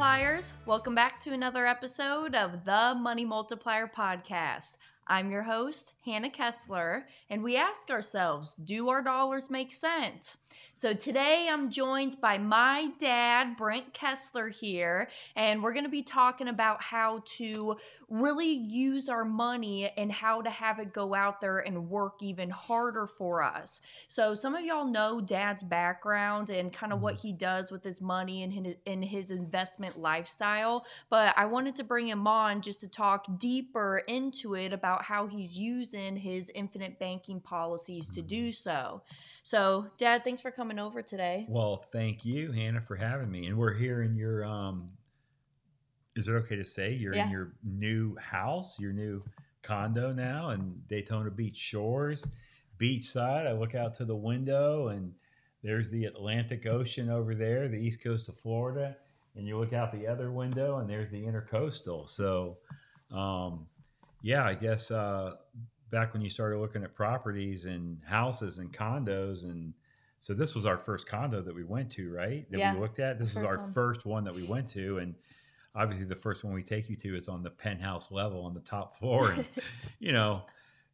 Multipliers. Welcome back to another episode of the Money Multiplier Podcast. I'm your host, Hannah Kesler, and we ask ourselves do our dollars make sense? So today I'm joined by my dad, Brent Kesler, here, and we're going to be talking about how to really use our money and how to have it go out there and work even harder for us. So some of y'all know dad's background and kind of what Mm-hmm. he does with his money and his, in his investment lifestyle, but I wanted to bring him on just to talk deeper into it about how he's using his infinite banking policies to do so. So, Dad, thanks for coming over today. Well, thank you, Hannah, for having me. And we're here in your um is it okay to say you're Yeah. in your new house, your new condo now in Daytona Beach Shores, beachside. I look out to the window and there's the Atlantic Ocean over there, the east coast of Florida, and you look out the other window and there's the intercoastal. So um yeah, I guess uh back when you started looking at properties and houses and condos and so this was our first condo that we went to, right? That Yeah, we looked at. This was first our one. first one that we went to, and obviously the first one we take you to is on the penthouse level on the top floor. And you know,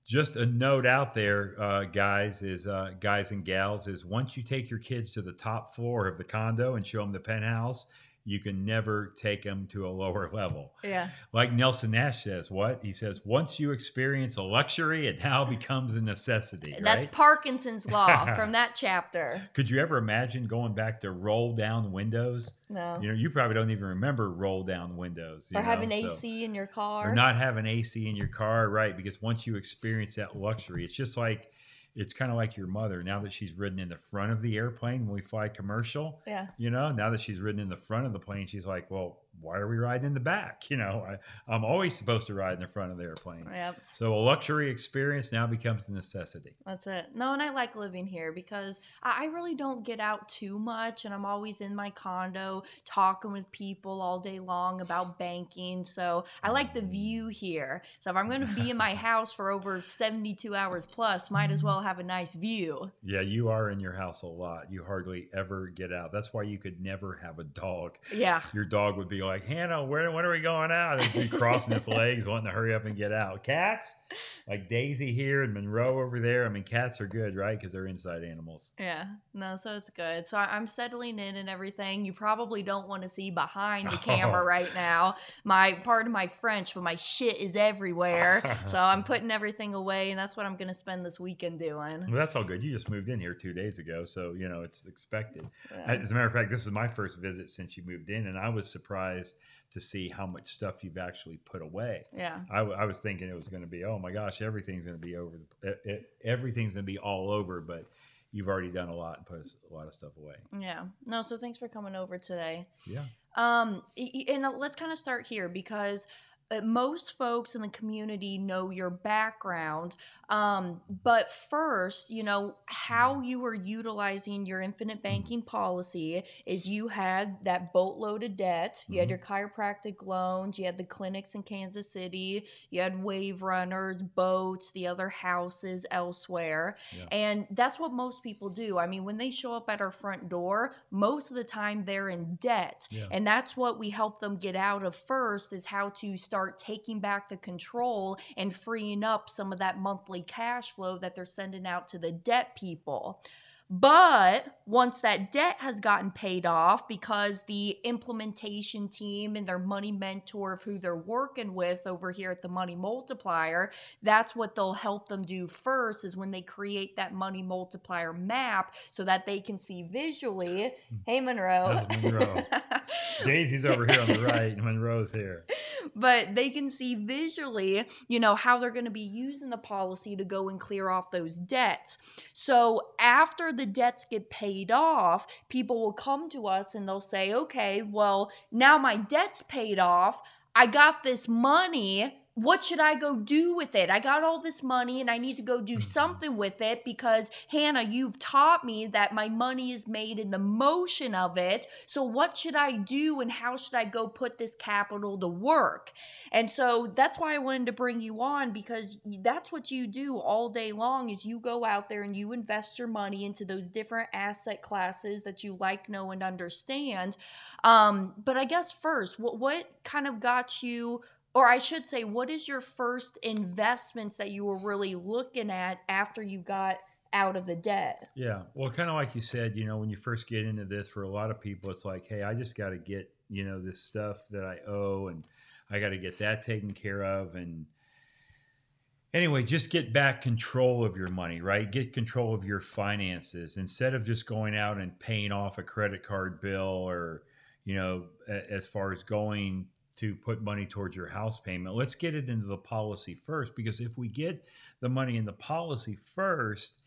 just a note out there, uh, guys, is uh, guys and gals, is once you take your kids to the top floor of the condo and show them the penthouse, you can never take them to a lower level. Yeah. Like Nelson Nash says, what he says, once you experience a luxury, it now becomes a necessity. That's? Parkinson's law from that chapter. Could you ever imagine going back to roll down windows? No. You know, you probably don't even remember roll down windows. you or having know, so- AC in your car. Or not having AC in your car, right? Because once you experience that luxury, it's just like it's kind of like your mother. Now that she's ridden in the front of the airplane when we fly commercial, yeah. you know, now that she's ridden in the front of the plane, she's like, well, why are we riding in the back? You know, I, I'm always supposed to ride in the front of the airplane. Yep. So a luxury experience now becomes a necessity. That's it. No, and I like living here because I I really don't get out too much, and I'm always in my condo talking with people all day long about banking. So I like the view here. So if I'm going to be in my house for over 72 hours plus, might as well have a nice view. Yeah, you are in your house a lot. You hardly ever get out. That's why you could never have a dog. Yeah. Your dog would be like, Hannah, where when are we going out? And be crossing his legs, wanting to hurry up and get out. Cats, like Daisy here and Monroe over there. I mean, cats are good, right? Because they're inside animals. Yeah, no, so it's good. So I'm settling in and everything. You probably don't want to see behind the camera Oh. right now. My part of my French, but my shit is everywhere. so I'm putting everything away, and that's what I'm gonna spend this weekend doing. Well, that's all good. You just moved in here two days ago, so you know it's expected. Yeah. As a matter of fact, this is my first visit since you moved in, and I was surprised to see how much stuff you've actually put away. Yeah. I, w- I was thinking it was going to be, oh my gosh, everything's going to be over. The, it, it, everything's going to be all over, but you've already done a lot and put a lot of stuff away. Yeah. No, so thanks for coming over today. Yeah. Um, and uh, let's kind of start here because most folks in the community know your background. Um, but first, you know, how you were utilizing your infinite banking policy is you had that boatload of debt, you had Mhm. your chiropractic loans, you had the clinics in Kansas City, you had wave runners, boats, the other houses elsewhere. Yeah. And that's what most people do. I mean, when they show up at our front door, most of the time they're in debt. Yeah. And that's what we help them get out of first is how to start taking back the control and freeing up some of that monthly cash flow that they're sending out to the debt people. But once that debt has gotten paid off, because the implementation team and their money mentor of who they're working with over here at the Money Multiplier, that's what they'll help them do first is when they create that Money Multiplier map so that they can see visually. Hmm. Hey, Monroe. Monroe. Daisy's over here on the right, and Monroe's here. but they can see visually, you know, how they're going to be using the policy to go and clear off those debts. So after the debts get paid off, people will come to us and they'll say, okay, well, now my debt's paid off. I got this money. What should I go do with it? I got all this money and I need to go do Mhm. something with it because Hannah, you've taught me that my money is made in the motion of it. So what should I do and how should I go put this capital to work? And so that's why I wanted to bring you on because that's what you do all day long is you go out there and you invest your money into those different asset classes that you like, know, and understand. Um, but I guess first, what what kind of got you or I should say, what is your first investments that you were really looking at after you got out of the debt? Yeah. Well, kind of like you said, you know, when you first get into this, for a lot of people, it's like, hey, I just got to get, you know, this stuff that I owe and I got to get that taken care of. And anyway, just get back control of your money, right? Get control of your finances instead of just going out and paying off a credit card bill or, you know, as far as going to put money towards your house payment. Let's get it into the policy first because if we get the money in the policy first,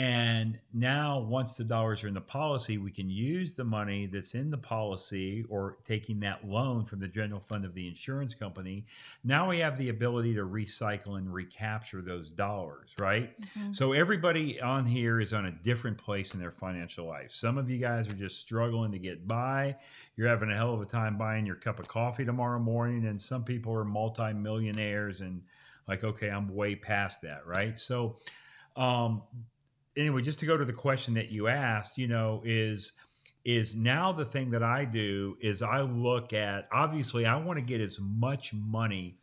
and now, once the dollars are in the policy, we can use the money that's in the policy or taking that loan from the general fund of the insurance company. Now we have the ability to recycle and recapture those dollars, right? So, everybody on here is on a different place in their financial life. Some of you guys are just struggling to get by. You're having a hell of a time buying your cup of coffee tomorrow morning. And some people are multimillionaires and like, okay, I'm way past that, right? So, um, anyway, just to go to the question that you asked, you know, is is now the thing that I do is I look at obviously I want to get as much money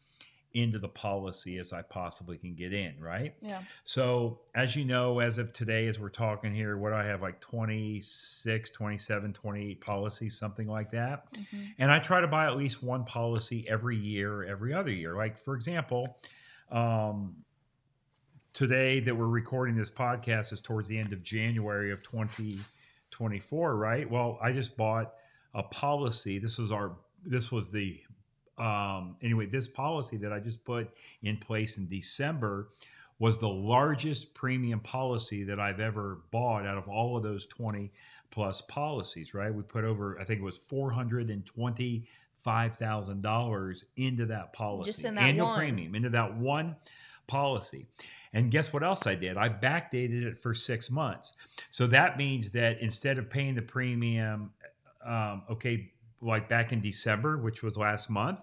into the policy as I possibly can get in, right? Yeah. So, as you know, as of today, as we're talking here, what do I have like 26, 27, 28 policies, something like that. Mhm. And I try to buy at least one policy every year, every other year. Like, for example, um, today that we're recording this podcast is towards the end of January of 2024, right? Well, I just bought a policy. This was our, this was the, um, anyway, this policy that I just put in place in December was the largest premium policy that I've ever bought out of all of those 20 plus policies, right? We put over, I think it was $425,000 into that policy. Just in that annual one. premium, into that one policy. And guess what else I did? I backdated it for six months. So that means that instead of paying the premium, um, okay, like back in December, which was last month,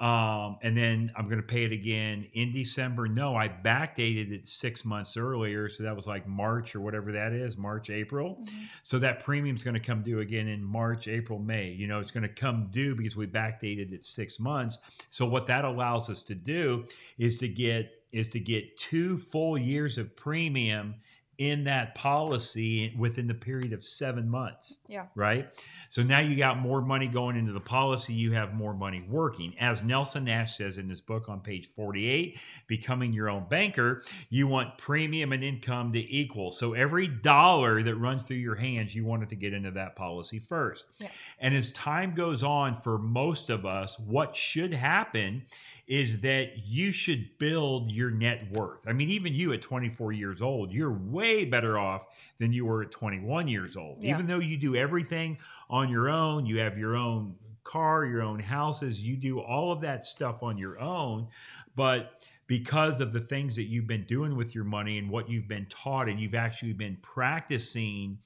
um, and then I'm going to pay it again in December. No, I backdated it six months earlier. So that was like March or whatever that is, March, April. Mhm. So that premium's going to come due again in March, April, May. You know, it's going to come due because we backdated it six months. So what that allows us to do is to get is to get two full years of premium in that policy within the period of seven months. Yeah. Right. So now you got more money going into the policy. You have more money working. As Nelson Nash says in his book on page 48, Becoming Your Own Banker, you want premium and income to equal. So every dollar that runs through your hands, you want it to get into that policy first. Yeah. And as time goes on, for most of us, what should happen is that you should build your net worth. I mean, even you at 24 years old, you're way better off than you were at 21 years old. Yeah. Even though you do everything on your own, you have your own car, your own houses, you do all of that stuff on your own. But because of the things that you've been doing with your money and what you've been taught, and you've actually been practicing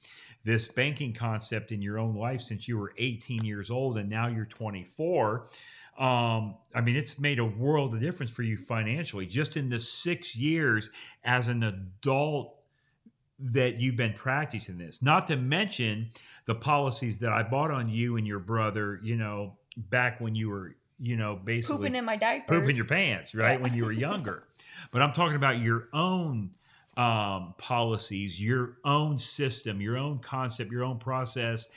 this banking concept in your own life since you were 18 years old and now you're 24 um, I mean, it's made a world of difference for you financially. Just in the six years as an adult that you've been practicing this, not to mention the policies that I bought on you and your brother, you know, back when you were, you know, basically Pooping in my diapers. pooping your pants, right? Yeah. When you were younger. but I'm talking about your own um, policies, your own system, your own concept, your own process.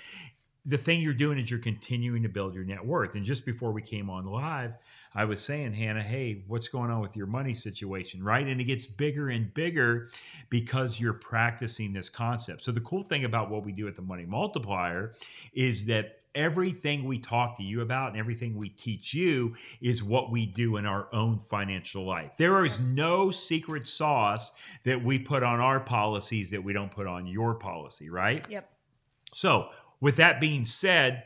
The thing you're doing is you're continuing to build your net worth. And just before we came on live, I was saying, Hannah, hey, what's going on with your money situation, right? And it gets bigger and bigger because you're practicing this concept. So the cool thing about what we do at the Money Multiplier is that everything we talk to you about and everything we teach you is what we do in our own financial life. There is no secret sauce that we put on our policies that we don't put on your policy, right? Yep. So, with that being said,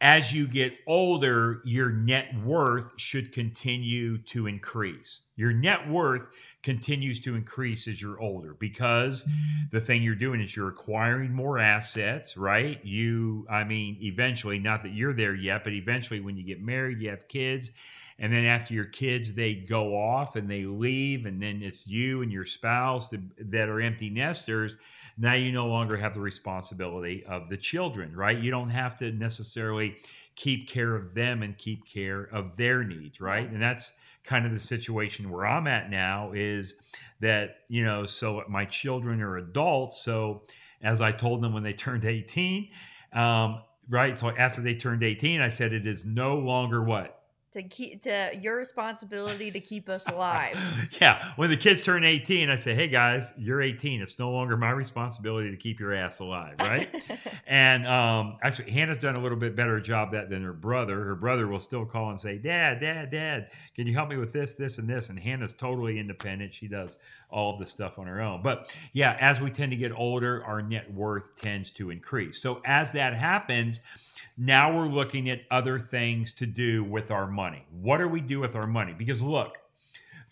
as you get older, your net worth should continue to increase. Your net worth continues to increase as you're older because mm-hmm. the thing you're doing is you're acquiring more assets, right? You, I mean, eventually, not that you're there yet, but eventually when you get married, you have kids. And then after your kids, they go off and they leave, and then it's you and your spouse that, that are empty nesters now you no longer have the responsibility of the children, right? You don't have to necessarily keep care of them and keep care of their needs, right? And that's kind of the situation where I'm at now is that, you know, so my children are adults. So as I told them when they turned 18, um, right? So after they turned 18, I said it is no longer what? To keep to your responsibility to keep us alive. yeah, when the kids turn 18, I say, "Hey guys, you're 18. It's no longer my responsibility to keep your ass alive, right?" and um, actually, Hannah's done a little bit better job that than her brother. Her brother will still call and say, "Dad, Dad, Dad, can you help me with this, this, and this?" And Hannah's totally independent. She does all of the stuff on her own. But yeah, as we tend to get older, our net worth tends to increase. So as that happens now we're looking at other things to do with our money. What do we do with our money? Because look,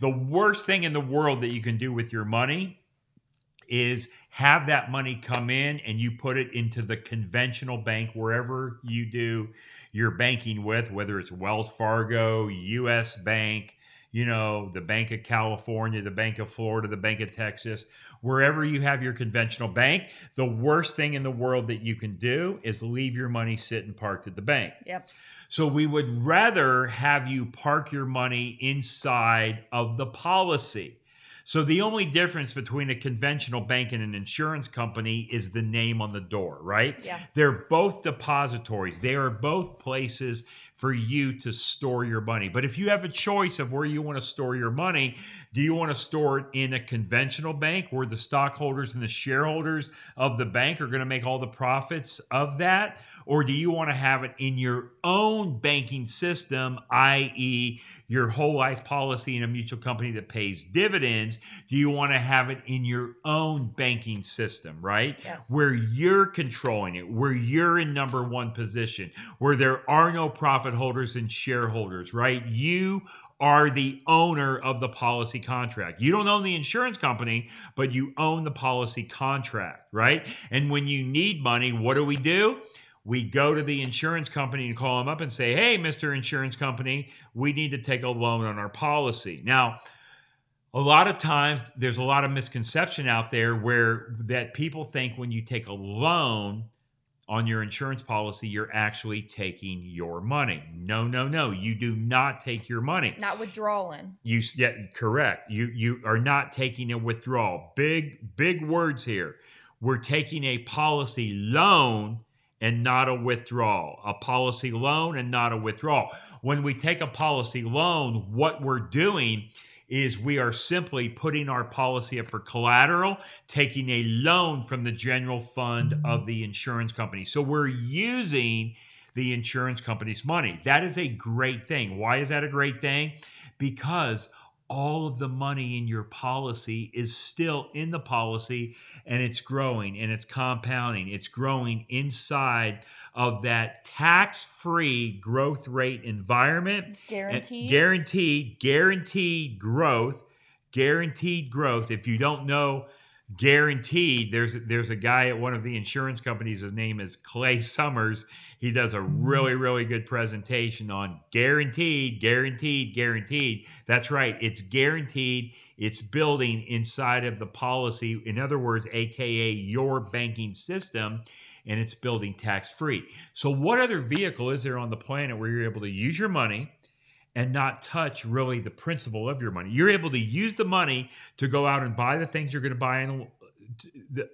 the worst thing in the world that you can do with your money is have that money come in and you put it into the conventional bank wherever you do your banking with, whether it's Wells Fargo, US Bank, you know, the Bank of California, the Bank of Florida, the Bank of Texas, wherever you have your conventional bank, the worst thing in the world that you can do is leave your money sitting parked at the bank. Yep. So we would rather have you park your money inside of the policy. So the only difference between a conventional bank and an insurance company is the name on the door, right? Yeah. They're both depositories. They are both places for you to store your money. But if you have a choice of where you want to store your money, do you want to store it in a conventional bank where the stockholders and the shareholders of the bank are going to make all the profits of that? Or do you want to have it in your own banking system, i.e., your whole life policy in a mutual company that pays dividends? Do you want to have it in your own banking system, right? Yes. Where you're controlling it, where you're in number one position, where there are no profit holders and shareholders, right? You are the owner of the policy contract. You don't own the insurance company, but you own the policy contract, right? And when you need money, what do we do? We go to the insurance company and call them up and say, hey, Mr. Insurance Company, we need to take a loan on our policy. Now, a lot of times there's a lot of misconception out there where that people think when you take a loan on your insurance policy, you're actually taking your money. No, no, no. You do not take your money. Not withdrawing. You yeah, correct. You you are not taking a withdrawal. Big big words here. We're taking a policy loan and not a withdrawal. A policy loan and not a withdrawal. When we take a policy loan, what we're doing is we are simply putting our policy up for collateral, taking a loan from the general fund of the insurance company. So we're using the insurance company's money. That is a great thing. Why is that a great thing? Because all of the money in your policy is still in the policy and it's growing and it's compounding. It's growing inside of that tax free growth rate environment. Guaranteed. Guaranteed, guaranteed growth, guaranteed growth. If you don't know, guaranteed there's there's a guy at one of the insurance companies his name is clay summers. He does a mm-hmm. really really good presentation on guaranteed guaranteed guaranteed. That's right it's guaranteed it's building inside of the policy in other words aka your banking system and it's building tax free so what other vehicle is there on the planet where you're able to use your money and not touch really the principle of your money. You're able to use the money to go out and buy the things you're going to buy in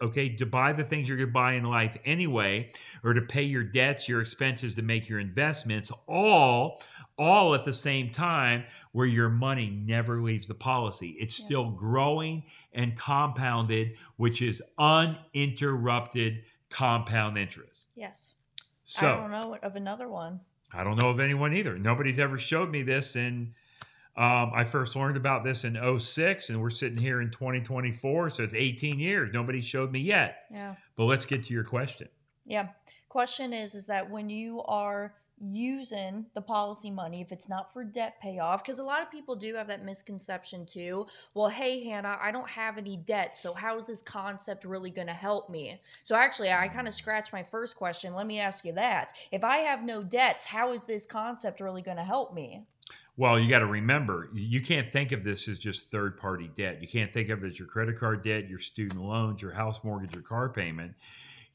okay to buy the things you're going to buy in life anyway or to pay your debts your expenses to make your investments all all at the same time where your money never leaves the policy it's yeah. still growing and compounded which is uninterrupted compound interest yes so i don't know of another one I don't know of anyone either. Nobody's ever showed me this. And um, I first learned about this in 06, and we're sitting here in 2024. So it's 18 years. Nobody showed me yet. Yeah. But let's get to your question. Yeah. Question is, is that when you are using the policy money if it's not for debt payoff because a lot of people do have that misconception too. Well hey hannah i don't have any debt so how is this concept really going to help me? So actually i kind of scratched my first question. Let me ask you that. If i have no debts how is this concept really going to help me? Well, you got to remember, you can't think of this as just third party debt. You can't think of it as your credit card debt, your student loans, your house mortgage, your car payment.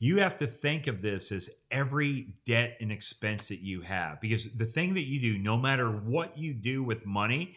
You have to think of this as every debt and expense that you have because the thing that you do, no matter what you do with money,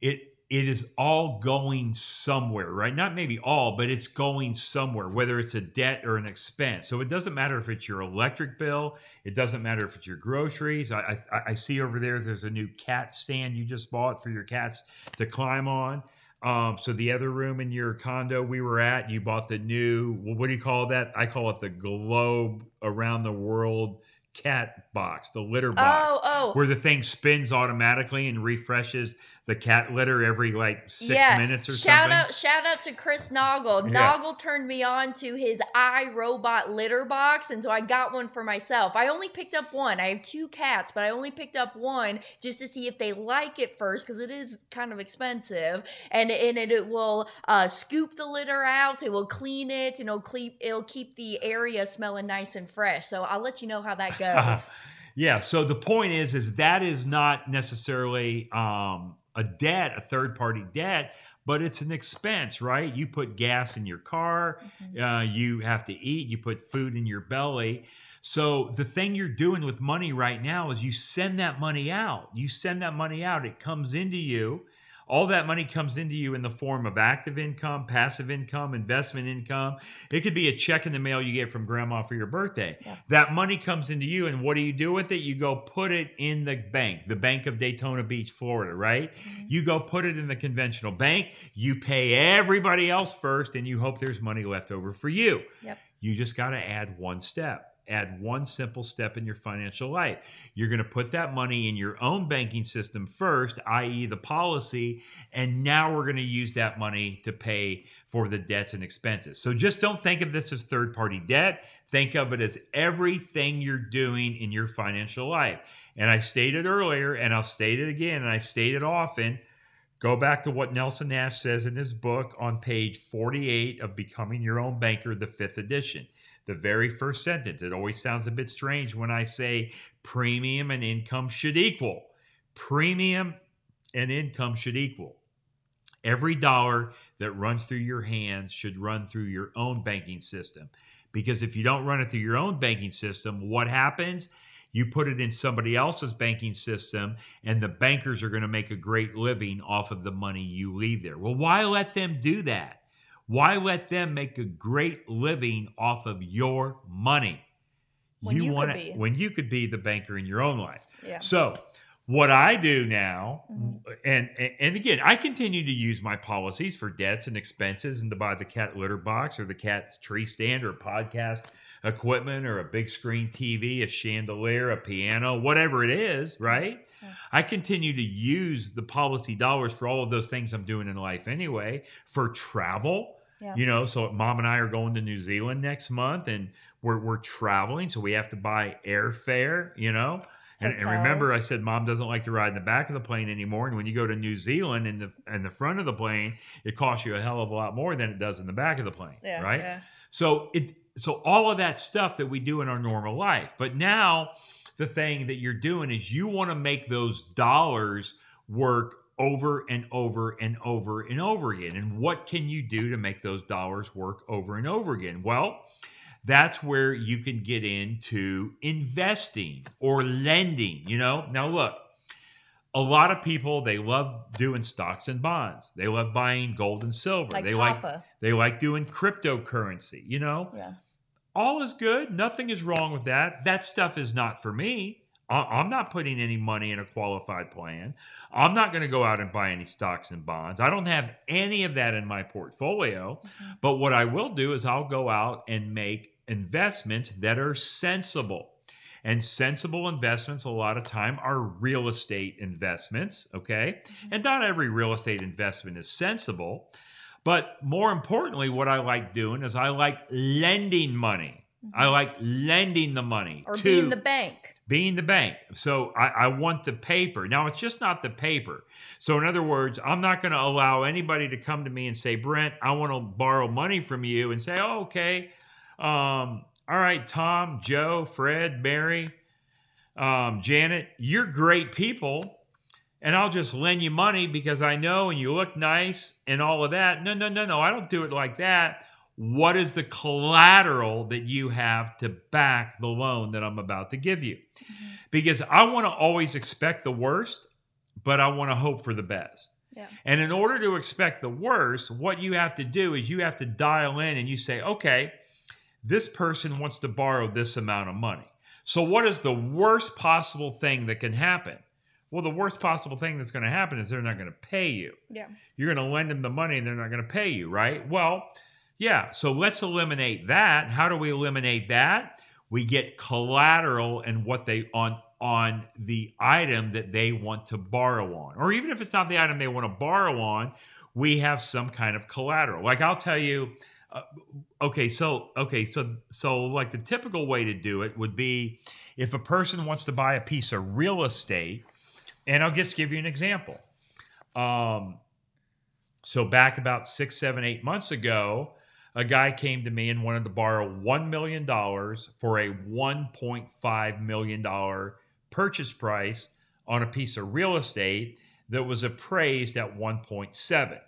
it it is all going somewhere, right? Not maybe all, but it's going somewhere, whether it's a debt or an expense. So it doesn't matter if it's your electric bill, it doesn't matter if it's your groceries. I, I, I see over there there's a new cat stand you just bought for your cats to climb on. Um, so the other room in your condo we were at, you bought the new, Well, what do you call that? I call it the globe around the world cat box, the litter box, oh, oh. where the thing spins automatically and refreshes the cat litter every like six yeah. minutes or so. shout something. Out, shout out to Chris Noggle. Yeah. Noggle turned me on to his iRobot litter box, and so I got one for myself. I only picked up one. I have two cats, but I only picked up one just to see if they like it first because it is kind of expensive. And and it, it will uh, scoop the litter out. It will clean it, and it'll keep it'll keep the area smelling nice and fresh. So I'll let you know how that goes. yeah. So the point is, is that is not necessarily. Um, a debt, a third party debt, but it's an expense, right? You put gas in your car, mm-hmm. uh, you have to eat, you put food in your belly. So the thing you're doing with money right now is you send that money out. You send that money out, it comes into you all that money comes into you in the form of active income, passive income, investment income. It could be a check in the mail you get from grandma for your birthday. Yeah. That money comes into you, and what do you do with it? You go put it in the bank, the Bank of Daytona Beach, Florida, right? Mm-hmm. You go put it in the conventional bank. You pay everybody else first, and you hope there's money left over for you. Yep. You just got to add one step add one simple step in your financial life. You're going to put that money in your own banking system first, i.e., the policy, and now we're going to use that money to pay for the debts and expenses. So just don't think of this as third party debt. Think of it as everything you're doing in your financial life. And I stated earlier, and I'll state it again, and I state it often. Go back to what Nelson Nash says in his book on page 48 of Becoming Your Own Banker, the fifth edition the very first sentence. It always sounds a bit strange when I say premium and income should equal. Premium and income should equal. Every dollar that runs through your hands should run through your own banking system. Because if you don't run it through your own banking system, what happens? You put it in somebody else's banking system, and the bankers are going to make a great living off of the money you leave there. Well, why let them do that? Why let them make a great living off of your money? When you, you want to when you could be the banker in your own life. Yeah. So what I do now, mm-hmm. and, and again, I continue to use my policies for debts and expenses, and to buy the cat litter box or the cat's tree stand or podcast equipment or a big screen TV, a chandelier, a piano, whatever it is, right? I continue to use the policy dollars for all of those things I'm doing in life anyway, for travel. Yeah. You know, so mom and I are going to New Zealand next month and we're, we're traveling. So we have to buy airfare, you know. And, and, remember, I said mom doesn't like to ride in the back of the plane anymore. And when you go to New Zealand in the in the front of the plane, it costs you a hell of a lot more than it does in the back of the plane, yeah, right? Yeah. So it so all of that stuff that we do in our normal life, but now the thing that you're doing is you want to make those dollars work over and over and over and over again. And what can you do to make those dollars work over and over again? Well, that's where you can get into investing or lending, you know? Now look, a lot of people they love doing stocks and bonds. They love buying gold and silver. Like they Papa. like they like doing cryptocurrency, you know? Yeah all is good. Nothing is wrong with that. That stuff is not for me. I'm not putting any money in a qualified plan. I'm not going to go out and buy any stocks and bonds. I don't have any of that in my portfolio. Mm-hmm. But what I will do is I'll go out and make investments that are sensible. And sensible investments, a lot of time, are real estate investments. Okay. Mm-hmm. And not every real estate investment is sensible. But more importantly, what I like doing is I like lending money. I like lending the money or to being the bank. being the bank. So I, I want the paper. Now it's just not the paper. So in other words, I'm not going to allow anybody to come to me and say, Brent, I want to borrow money from you, and say, oh, okay, um, all right, Tom, Joe, Fred, Mary, um, Janet, you're great people. And I'll just lend you money because I know and you look nice and all of that. No, no, no, no. I don't do it like that what is the collateral that you have to back the loan that I'm about to give you? Mm-hmm. Because I want to always expect the worst, but I want to hope for the best. Yeah. And in order to expect the worst, what you have to do is you have to dial in and you say, okay, this person wants to borrow this amount of money. So, what is the worst possible thing that can happen? Well, the worst possible thing that's going to happen is they're not going to pay you. Yeah. You're going to lend them the money and they're not going to pay you, right? Well, yeah, so let's eliminate that. How do we eliminate that? We get collateral and what they on on the item that they want to borrow on. Or even if it's not the item they want to borrow on, we have some kind of collateral. Like I'll tell you uh, okay, so okay, so so like the typical way to do it would be if a person wants to buy a piece of real estate, and I'll just give you an example. Um, so back about six, seven, eight months ago, a guy came to me and wanted to borrow $1 million for a $1.5 million purchase price on a piece of real estate that was appraised at 1.7.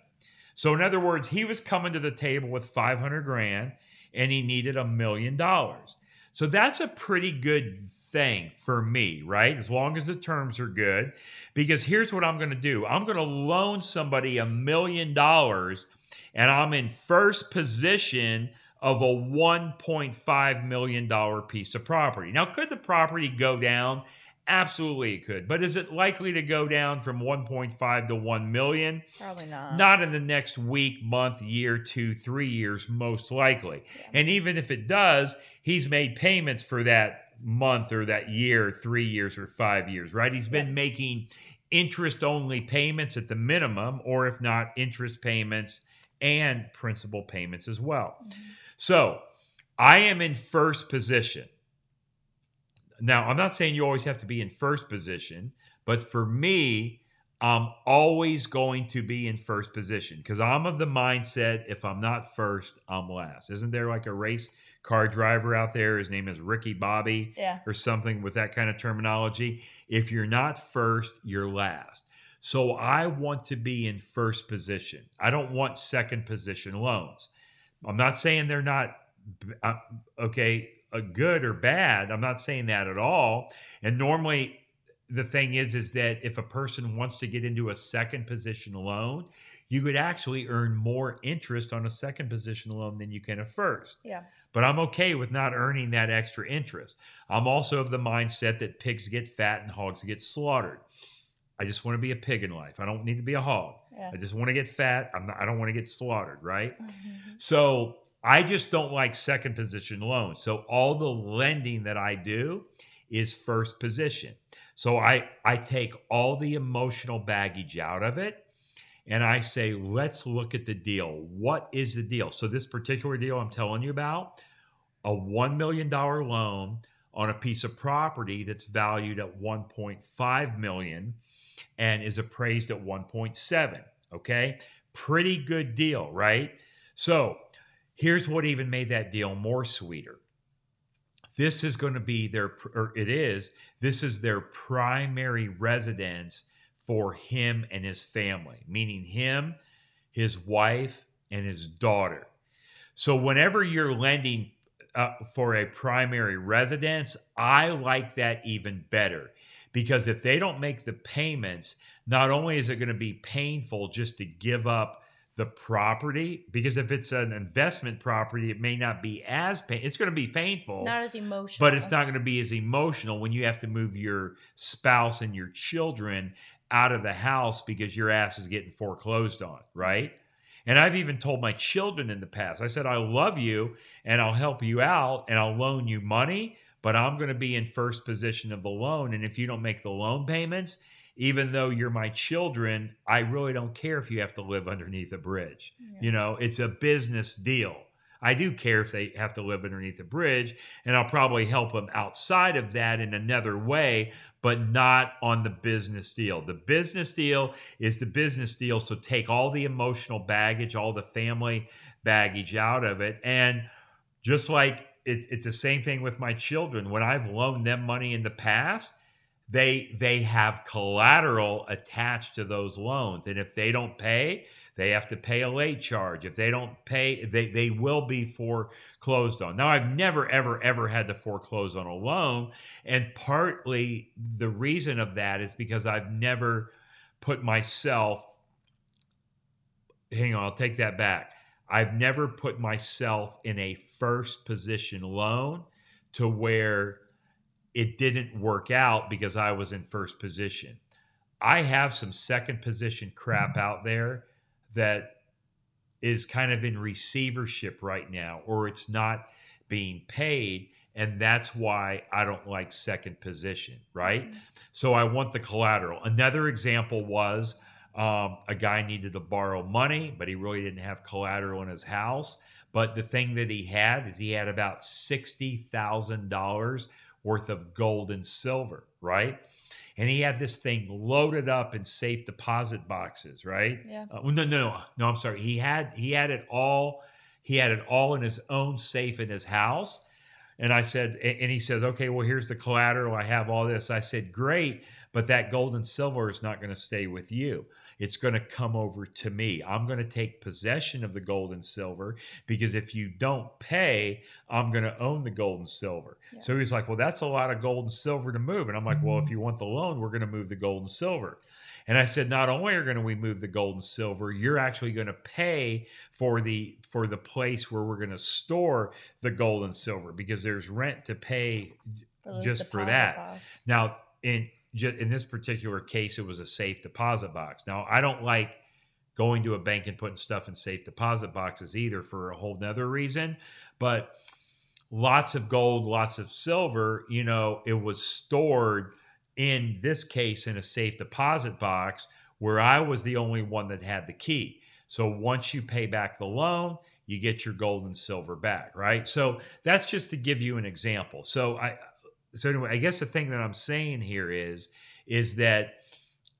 So in other words, he was coming to the table with 500 grand and he needed a million dollars. So that's a pretty good thing for me, right? As long as the terms are good. Because here's what I'm going to do I'm going to loan somebody a million dollars and I'm in first position of a $1.5 million piece of property. Now, could the property go down? Absolutely, it could. But is it likely to go down from 1.5 to 1 million? Probably not. Not in the next week, month, year, two, three years, most likely. Yeah. And even if it does, he's made payments for that month or that year, three years or five years, right? He's been Yeah. making interest only payments at the minimum, or if not, interest payments and principal payments as well. Mhm. So I am in first position. Now, I'm not saying you always have to be in first position, but for me, I'm always going to be in first position because I'm of the mindset if I'm not first, I'm last. Isn't there like a race car driver out there? His name is Ricky Bobby Yeah. or something with that kind of terminology. If you're not first, you're last. So I want to be in first position. I don't want second position loans. I'm not saying they're not uh, okay, uh, good or bad. I'm not saying that at all. And normally the thing is is that if a person wants to get into a second position loan, you could actually earn more interest on a second position loan than you can a first. Yeah. But I'm okay with not earning that extra interest. I'm also of the mindset that pigs get fat and hogs get slaughtered. I just want to be a pig in life. I don't need to be a hog. Yeah. I just want to get fat. I'm not, I don't want to get slaughtered, right? Mhm. So I just don't like second position loans. So all the lending that I do is first position. So I I take all the emotional baggage out of it and I say, let's look at the deal. What is the deal? So this particular deal I'm telling you about, a $1 million loan on a piece of property that's valued at 1.5 million and is appraised at 1.7. Okay. Pretty good deal, right? So here's what even made that deal more sweeter. This is going to be their, or it is, this is their primary residence for him and his family, meaning him, his wife, and his daughter. So whenever you're lending uh, for a primary residence, I like that even better because if they don't make the payments, not only is it going to be painful just to give up the property, because if it's an investment property, it may not be as pain. It's going to be painful, Not as emotional. but it's not going to be as emotional when you have to move your spouse and your children out of the house because your ass is getting foreclosed on, right? And I've even told my children in the past, I said, I love you and I'll help you out and I'll loan you money, but I'm going to be in first position of the loan. And if you don't make the loan payments, even though you're my children, I really don't care if you have to live underneath a bridge. Yeah. You know, it's a business deal. I do care if they have to live underneath a bridge, and I'll probably help them outside of that in another way, but not on the business deal. The business deal is the business deal. So take all the emotional baggage, all the family baggage out of it. And just like it, it's the same thing with my children, when I've loaned them money in the past, they they have collateral attached to those loans. And if they don't pay they have to pay a late charge. If they don't pay they, they will be foreclosed on. Now i've never ever ever had to foreclose on a loan. And partly the reason of that is because i've never put myself hang on i'll take that back. I've never put myself in a first position loan to where it didn't work out because I was in first position. I have some second position crap mm-hmm. out there that is kind of in receivership right now, or it's not being paid. And that's why I don't like second position, right? Mm-hmm. So I want the collateral. Another example was um, a guy needed to borrow money, but he really didn't have collateral in his house. But the thing that he had is he had about $60,000 worth of gold and silver, right? And he had this thing loaded up in safe deposit boxes, right? Yeah. Uh, no, no, no, no. I'm sorry. He had he had it all. He had it all in his own safe in his house. And I said, and he says, okay, well, here's the collateral. I have all this. I said, great, but that gold and silver is not going to stay with you it's going to come over to me. I'm going to take possession of the gold and silver because if you don't pay, I'm going to own the gold and silver. Yeah. So he's like, Well, that's a lot of gold and silver to move. And I'm like, mm-hmm. Well, if mm-hmm. you want the loan, we're going to move the gold and silver. And I said, not only are going to we move the gold and silver, you're actually going to pay for the for the place where we're going to store the gold and silver because there's rent to pay just for that. Box. Now, in in this particular case, it was a safe deposit box. Now, I don't like going to a bank and putting stuff in safe deposit boxes either for a whole nother reason. But lots of gold, lots of silver, you know, it was stored in this case in a safe deposit box where I was the only one that had the key. So once you pay back the loan, you get your gold and silver back, right? So that's just to give you an example. So I so anyway, I guess the thing that I'm saying here is is that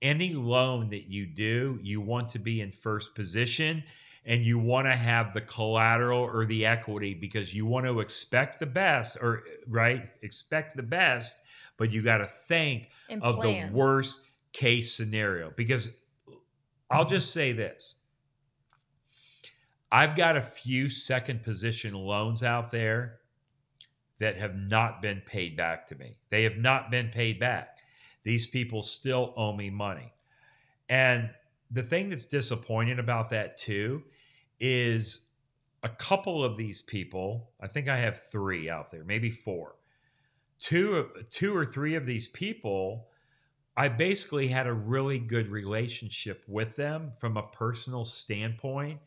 any loan that you do, you want to be in first position and you want to have the collateral or the equity because you want to expect the best or right, expect the best, but you got to think and of plan. the worst case scenario because I'll mm-hmm. just say this. I've got a few second position loans out there that have not been paid back to me. They have not been paid back. These people still owe me money. And the thing that's disappointing about that too is a couple of these people, I think I have 3 out there, maybe 4. Two two or three of these people I basically had a really good relationship with them from a personal standpoint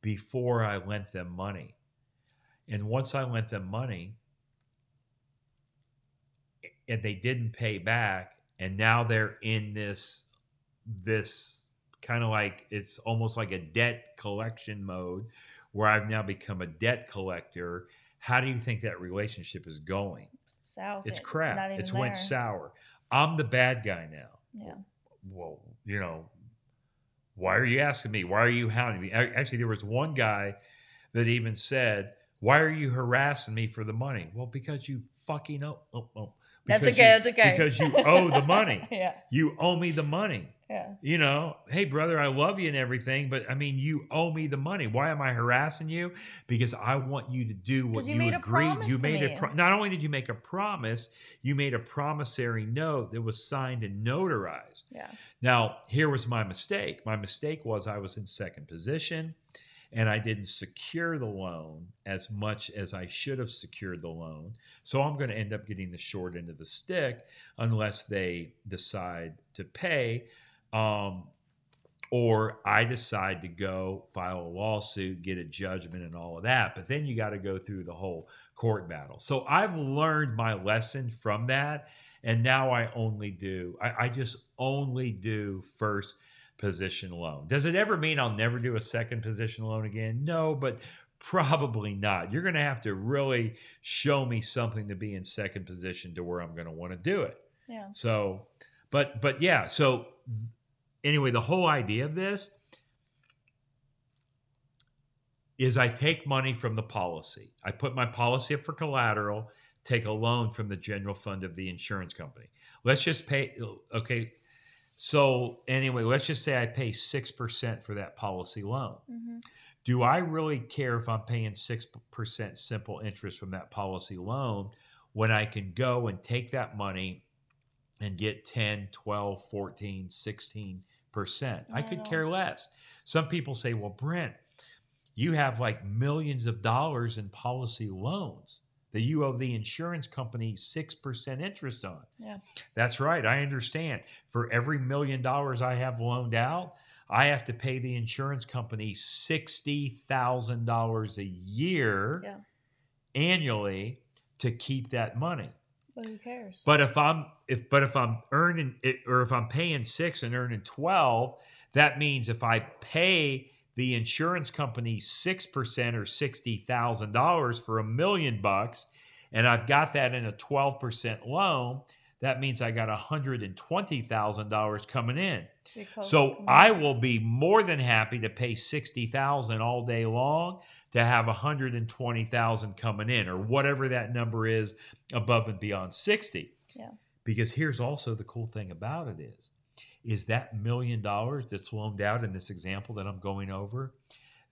before I lent them money. And once I lent them money, and they didn't pay back and now they're in this this kind of like it's almost like a debt collection mode where I've now become a debt collector. How do you think that relationship is going? South. It's crap. It's there. went sour. I'm the bad guy now. Yeah. Well, you know, why are you asking me? Why are you hounding me? Actually, there was one guy that even said, "Why are you harassing me for the money?" Well, because you fucking oh, oh, oh that's okay. You, that's okay. Because you owe the money. yeah. You owe me the money. Yeah. You know, hey brother, I love you and everything, but I mean, you owe me the money. Why am I harassing you? Because I want you to do what you, you agreed. you made a pro- not only did you make a promise, you made a promissory note that was signed and notarized. Yeah. Now, here was my mistake. My mistake was I was in second position and I didn't secure the loan as much as I should have secured the loan. So I'm going to end up getting the short end of the stick unless they decide to pay. Um, or I decide to go file a lawsuit, get a judgment, and all of that. But then you got to go through the whole court battle. So I've learned my lesson from that. And now I only do, I, I just only do first position loan. Does it ever mean I'll never do a second position loan again? No, but Probably not. You're going to have to really show me something to be in second position to where I'm going to want to do it. Yeah. So, but but yeah. So anyway, the whole idea of this is I take money from the policy. I put my policy up for collateral, take a loan from the general fund of the insurance company. Let's just pay. Okay. So anyway, let's just say I pay six percent for that policy loan. hmm Do I really care if I'm paying six percent simple interest from that policy loan when I can go and take that money and get 10, 12, 14, 16 percent? I could care less. Some people say, well, Brent, you have like millions of dollars in policy loans that you owe the insurance company 6% interest on. Yeah. That's right. I understand. For every million dollars I have loaned out, I have to pay the insurance company $60,000 a year Yeah. annually to keep that money. But who cares? But if I'm if but if I'm earning it or if I'm paying 6 and earning 12, that means if I pay the insurance company 6% or $60,000 for a million bucks and I've got that in a 12% loan, that means I got $120,000 coming in. So I will be more than happy to pay 60,000 all day long to have 120,000 coming in or whatever that number is above and beyond 60. Yeah. Because here's also the cool thing about it is is that million dollars that's loaned out in this example that I'm going over,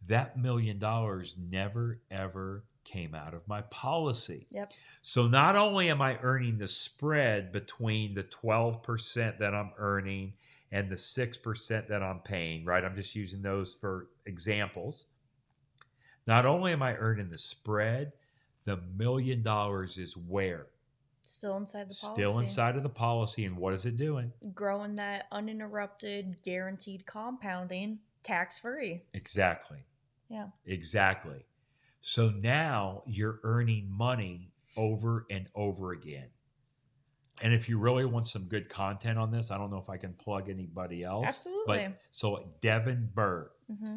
that million dollars never ever came out of my policy. Yep. So not only am I earning the spread between the 12% that I'm earning and the 6% that I'm paying, right? I'm just using those for examples. Not only am I earning the spread, the million dollars is where? Still inside the policy. Still inside of the policy. And what is it doing? Growing that uninterrupted, guaranteed compounding, tax free. Exactly. Yeah. Exactly. So now you're earning money over and over again. And if you really want some good content on this, I don't know if I can plug anybody else. Absolutely. But so Devin Burr, hmm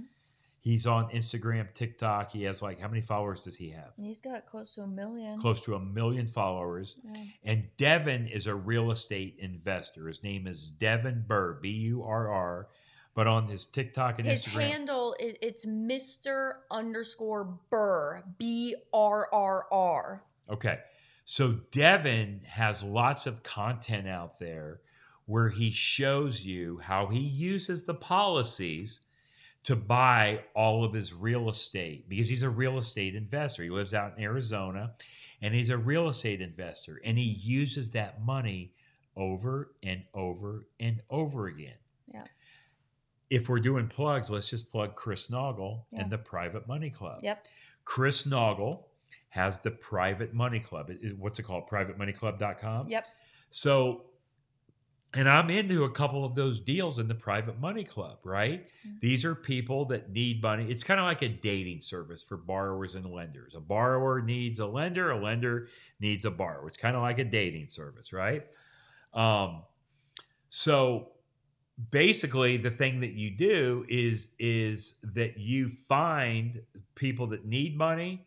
he's on Instagram, TikTok. He has like how many followers does he have? He's got close to a million. Close to a million followers. Yeah. And Devin is a real estate investor. His name is Devin Burr, B U R R. But on his TikTok and His Instagram, handle it's Mr. underscore Burr B R R R. Okay. So Devin has lots of content out there where he shows you how he uses the policies to buy all of his real estate because he's a real estate investor. He lives out in Arizona and he's a real estate investor and he uses that money over and over and over again. Yeah. If we're doing plugs, let's just plug Chris Naugle Yeah. and the Private Money Club. Yep. Chris Naugle has the Private Money Club. It is what's it called? PrivateMoneyClub.com. Yep. So, and I'm into a couple of those deals in the Private Money Club, right? Mhm. These are people that need money. It's kind of like a dating service for borrowers and lenders. A borrower needs a lender, a lender needs a borrower. It's kind of like a dating service, right? Um, so basically the thing that you do is is that you find people that need money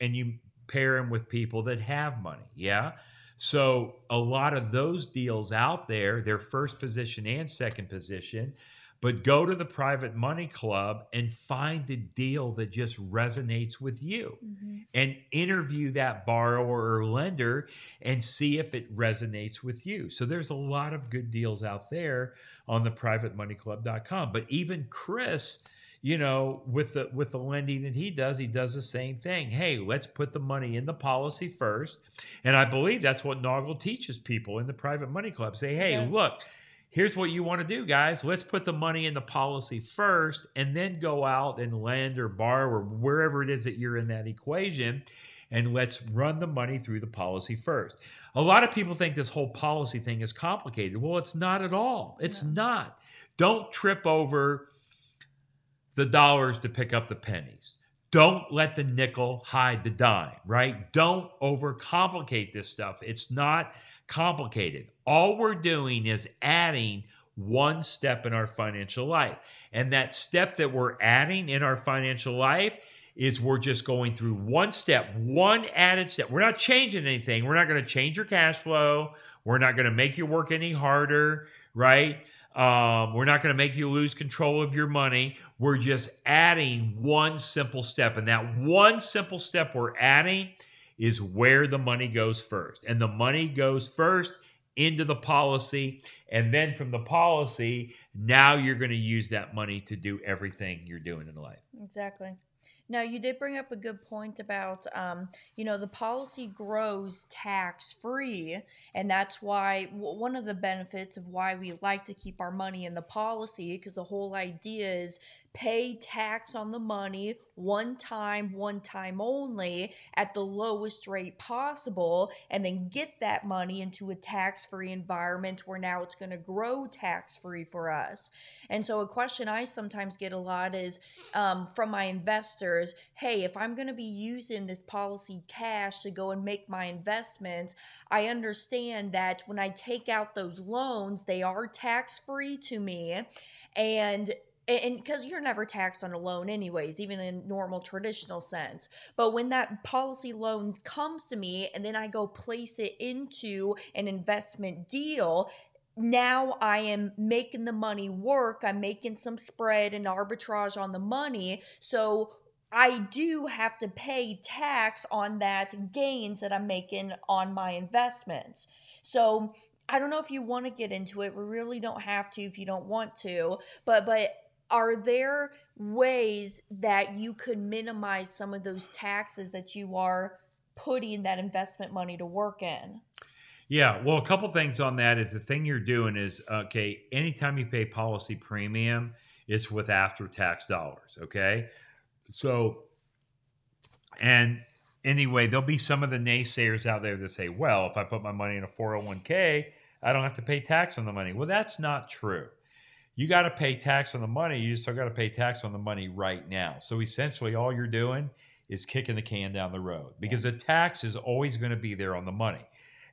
and you pair them with people that have money yeah so a lot of those deals out there they're first position and second position but go to the private money club and find a deal that just resonates with you hmm and interview that borrower or lender and see if it resonates with you. So there's a lot of good deals out there on the privatemoneyclub.com. But even Chris, you know, with the with the lending that he does, he does the same thing. Hey, let's put the money in the policy first. And I believe that's what Naugle teaches people in the private money club. Say, hey, Yes. look, here's what you want to do, guys. Let's put the money in the policy first and then go out and lend or borrow or wherever it is that you're in that equation. And let's run the money through the policy first. A lot of people think this whole policy thing is complicated. Well, it's not at all. It's No. not. Don't trip over the dollars to pick up the pennies. Don't let the nickel hide the dime, right? Don't overcomplicate this stuff. It's not complicated. All we're doing is adding one step in our financial life. And that step that we're adding in our financial life is we're just going through one step, one added step. We're not changing anything. We're not going to change your cash flow. We're not going to make you work any harder, right? Um, we're not going to make you lose control of your money. We're just adding one simple step. And that one simple step we're adding is where the money goes first. And the money goes first into the policy. And then from the policy, now you're going to use that money to do everything you're doing in life. Exactly. Now, you did bring up a good point about, um, you know, the policy grows tax free. And that's why w- one of the benefits of why we like to keep our money in the policy, because the whole idea is pay tax on the money one time, one time only at the lowest rate possible, and then get that money into a tax free environment where now it's going to grow tax free for us. And so, a question I sometimes get a lot is um, from my investors hey, if I'm going to be using this policy cash to go and make my investments, I understand that when I take out those loans, they are tax free to me. And and because you're never taxed on a loan anyways even in normal traditional sense but when that policy loan comes to me and then i go place it into an investment deal now I am making the money work. I'm making some spread and arbitrage on the money. So I do have to pay tax on that gains that I'm making on my investments. So I don't know if you want to get into it. We really don't have to if you don't want to. But but are there ways that you could minimize some of those taxes that you are putting that investment money to work in? Yeah, well, a couple things on that is the thing you're doing is okay, anytime you pay policy premium, it's with after tax dollars, okay? So, and anyway, there'll be some of the naysayers out there that say, well, if I put my money in a 401k, I don't have to pay tax on the money. Well, that's not true you got to pay tax on the money. You still got to pay tax on the money right now. So essentially, all you're doing is kicking the can down the road because the tax is always going to be there on the money.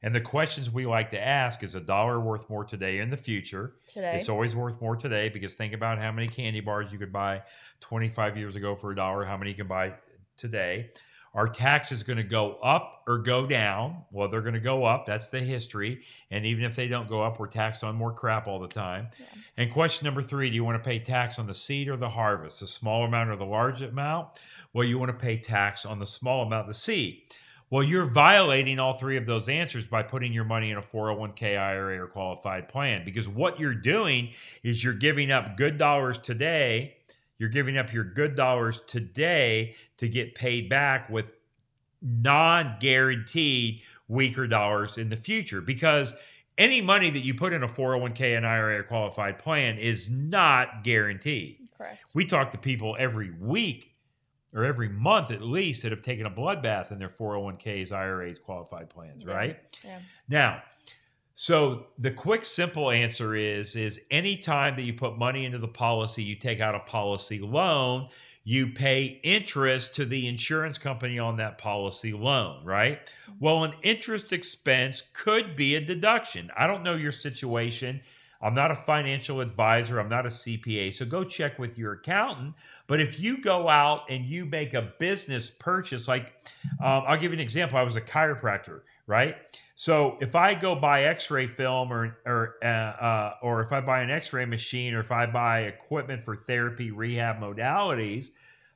And the questions we like to ask is a dollar worth more today in the future? Today. It's always worth more today because think about how many candy bars you could buy 25 years ago for a dollar, how many you can buy today. Are taxes going to go up or go down? Well, they're going to go up. That's the history. And even if they don't go up, we're taxed on more crap all the time. Yeah. And question number three do you want to pay tax on the seed or the harvest, the small amount or the large amount? Well, you want to pay tax on the small amount, the seed. Well, you're violating all three of those answers by putting your money in a 401k IRA or qualified plan because what you're doing is you're giving up good dollars today you're giving up your good dollars today to get paid back with non guaranteed weaker dollars in the future because any money that you put in a 401k and IRA or qualified plan is not guaranteed. Correct. We talk to people every week or every month at least that have taken a bloodbath in their 401ks, IRAs, qualified plans, yeah. right? Yeah. Now, so the quick, simple answer is: is any time that you put money into the policy, you take out a policy loan, you pay interest to the insurance company on that policy loan, right? Well, an interest expense could be a deduction. I don't know your situation. I'm not a financial advisor. I'm not a CPA. So go check with your accountant. But if you go out and you make a business purchase, like um, I'll give you an example. I was a chiropractor, right? So if I go buy X-ray film, or or uh, uh, or if I buy an X-ray machine, or if I buy equipment for therapy rehab modalities,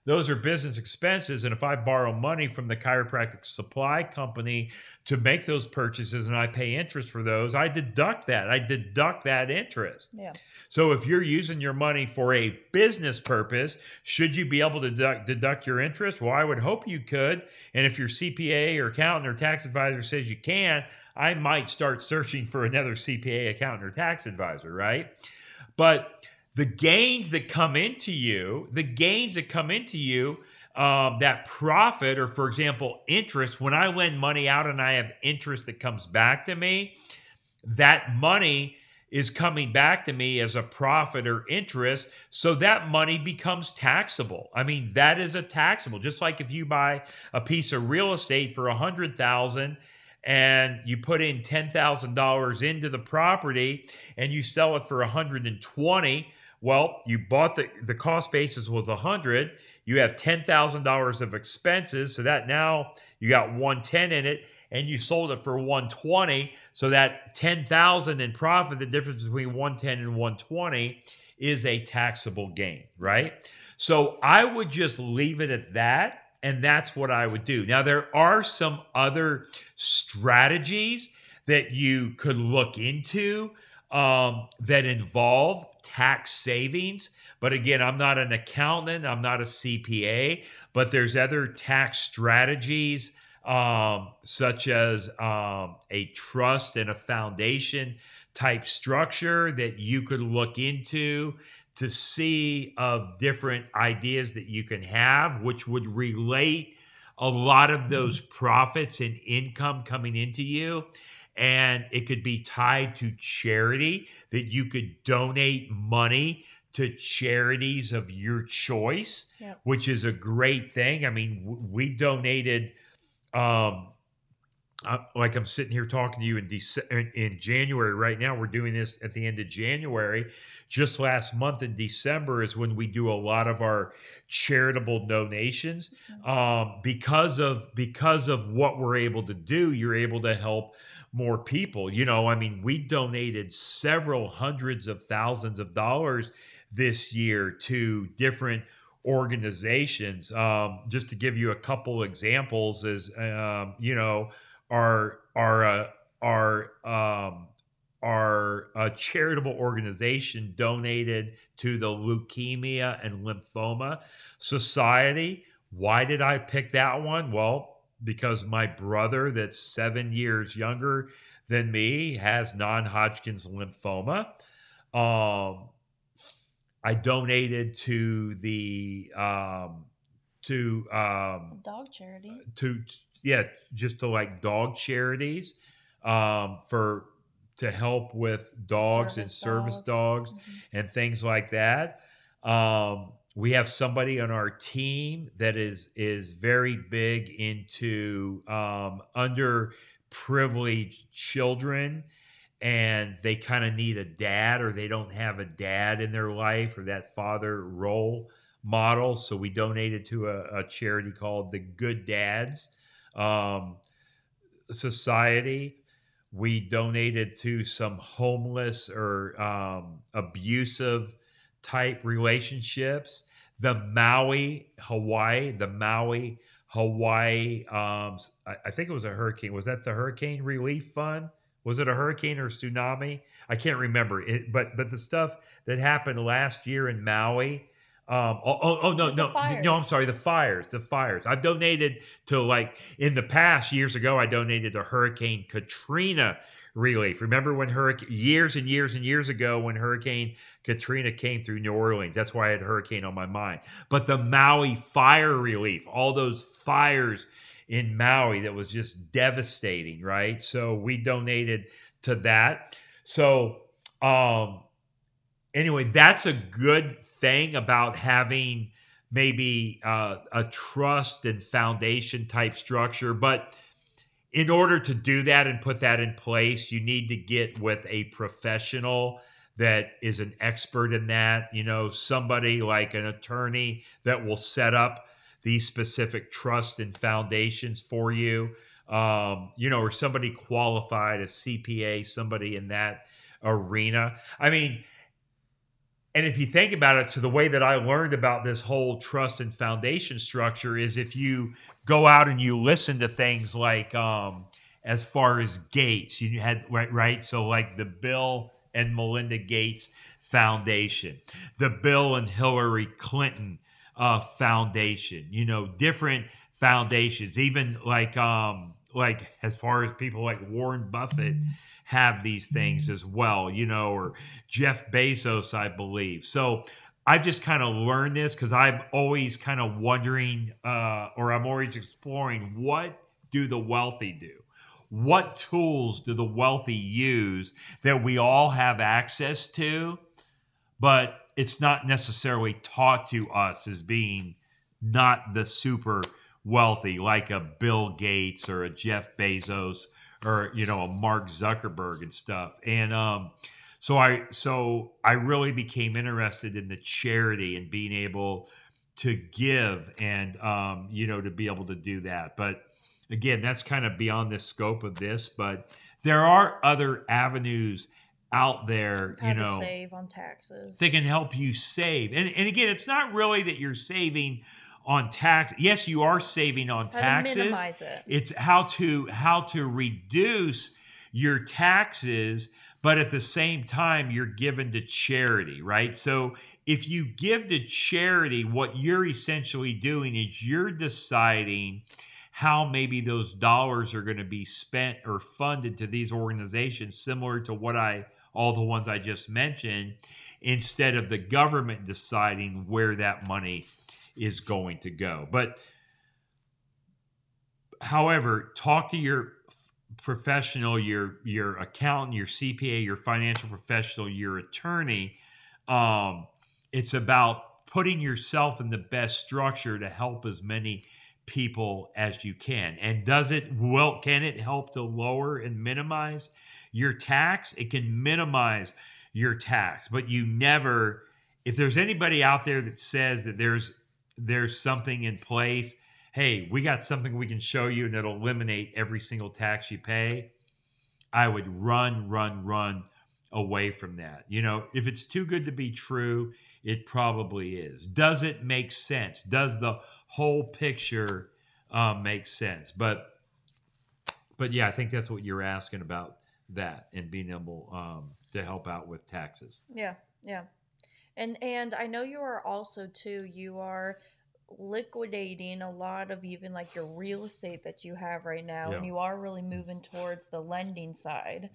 those are business expenses. And if I borrow money from the chiropractic supply company to make those purchases, and I pay interest for those, I deduct that. I deduct that interest. Yeah. So if you're using your money for a business purpose, should you be able to deduct, deduct, your interest? Well, I would hope you could. And if your CPA or accountant or tax advisor says you can, I might start searching for another CPA, accountant, or tax advisor, right? But the gains that come into you, the gains that come into you, um, that profit, or for example, interest, when I lend money out and I have interest that comes back to me, that money is coming back to me as a profit or interest. So that money becomes taxable. I mean, that is a taxable. Just like if you buy a piece of real estate for a hundred thousand and you put in ten thousand dollars into the property and you sell it for a hundred and twenty. Well, you bought the the cost basis was 100. You have $10,000 of expenses, so that now you got 110 in it and you sold it for 120, so that 10,000 in profit, the difference between 110 and 120 is a taxable gain, right? So I would just leave it at that and that's what I would do. Now there are some other strategies that you could look into um, that involve tax savings. But again, I'm not an accountant, I'm not a CPA, but there's other tax strategies um, such as um, a trust and a foundation type structure that you could look into to see of different ideas that you can have, which would relate a lot of those profits and income coming into you and it could be tied to charity that you could donate money to charities of your choice Yep. which is a great thing. I mean w- we donated um uh, like i'm sitting here talking to you in Dece- in- in january right now we're doing this at the end of january. Just last month in december is when we do a lot of our charitable donations. Um, because of because of what we're able to do you're able to help more people. You know i mean we donated several hundreds of thousands of dollars this year to different organizations. Um, just to give you a couple examples is um, you know our our uh, our um, our uh, charitable organization donated to the leukemia and lymphoma society. Why did i pick that one? Well because my brother that's seven years younger than me has non-hodgkin's lymphoma um, i donated to the um, to um, Dog charity. to yeah just to like dog charities um, for to help with dogs and Service service dogs. dogs Mhm. and things like that. Um, we have somebody on our team that is is very big into um, underprivileged children, and they kind of need a dad, or they don't have a dad in their life, or that father role model. So we donated to a, a charity called the Good Dads um, Society we donated to some homeless or um, abusive type relationships. The Maui, Hawaii, the Maui, Hawaii, um, I, I think it was a hurricane. Was that the Hurricane Relief Fund? Was it a hurricane or tsunami? I can't remember it, but but the stuff that happened last year in Maui. Um, oh, oh, oh no, It was the no, no, I'm sorry, the fires, the fires. I've donated to like in the past years ago, I donated to Hurricane Katrina relief. Remember when hurricane years and years and years ago when Hurricane Katrina came through New Orleans? That's why I had hurricane on my mind. But the Maui fire relief, all those fires in Maui that was just devastating, right? So we donated to that. So um anyway, that's a good thing about having maybe uh, a trust and foundation type structure. But in order to do that and put that in place, you need to get with a professional that is an expert in that, you know, somebody like an attorney that will set up these specific trusts and foundations for you. Um, you know, or somebody qualified, a CPA, somebody in that arena. I mean, and if you think about it, so the way that I learned about this whole trust and foundation structure is if you go out and you listen to things like, um, as far as Gates, you had right, right. So like the Bill and Melinda Gates Foundation, the Bill and Hillary Clinton uh, Foundation. You know, different foundations, even like um, like as far as people like Warren Buffett have these things as well, you know, or Jeff Bezos, I believe. So I just kind of learned this because I'm always kind of wondering, uh, or I'm always exploring what do the wealthy do? What tools do the wealthy use that we all have access to, but it's not necessarily taught to us as being not the super wealthy, like a Bill Gates or a Jeff Bezos or you know a Mark Zuckerberg and stuff. And um, So I so I really became interested in the charity and being able to give and um, you know to be able to do that. But again, that's kind of beyond the scope of this. But there are other avenues out there, How you to know, save on taxes. that can help you save. And and again, it's not really that you're saving on tax. Yes, you are saving on How taxes to minimize it. it's how to how to reduce your taxes but at the same time you're given to charity right so if you give to charity what you're essentially doing is you're deciding how maybe those dollars are going to be spent or funded to these organizations similar to what i all the ones i just mentioned instead of the government deciding where that money is going to go but however, talk to your professional, your your accountant, your CPA, your financial professional, your attorney. Um, it's about putting yourself in the best structure to help as many people as you can. And does it well? Can it help to lower and minimize your tax? It can minimize your tax, but you never. If there's anybody out there that says that there's there's something in place hey, we got something we can show you and it'll eliminate every single tax you pay, I would run, run, run away from that. You know, if it's too good to be true, it probably is. Does it make sense? Does the whole picture um, make sense? But, but yeah, I think that's what you're asking about that and being able um, to help out with taxes. Yeah, yeah. And and I know you are also too, you are liquidating a lot of even like your real estate that you have right now and you are really moving towards the lending side.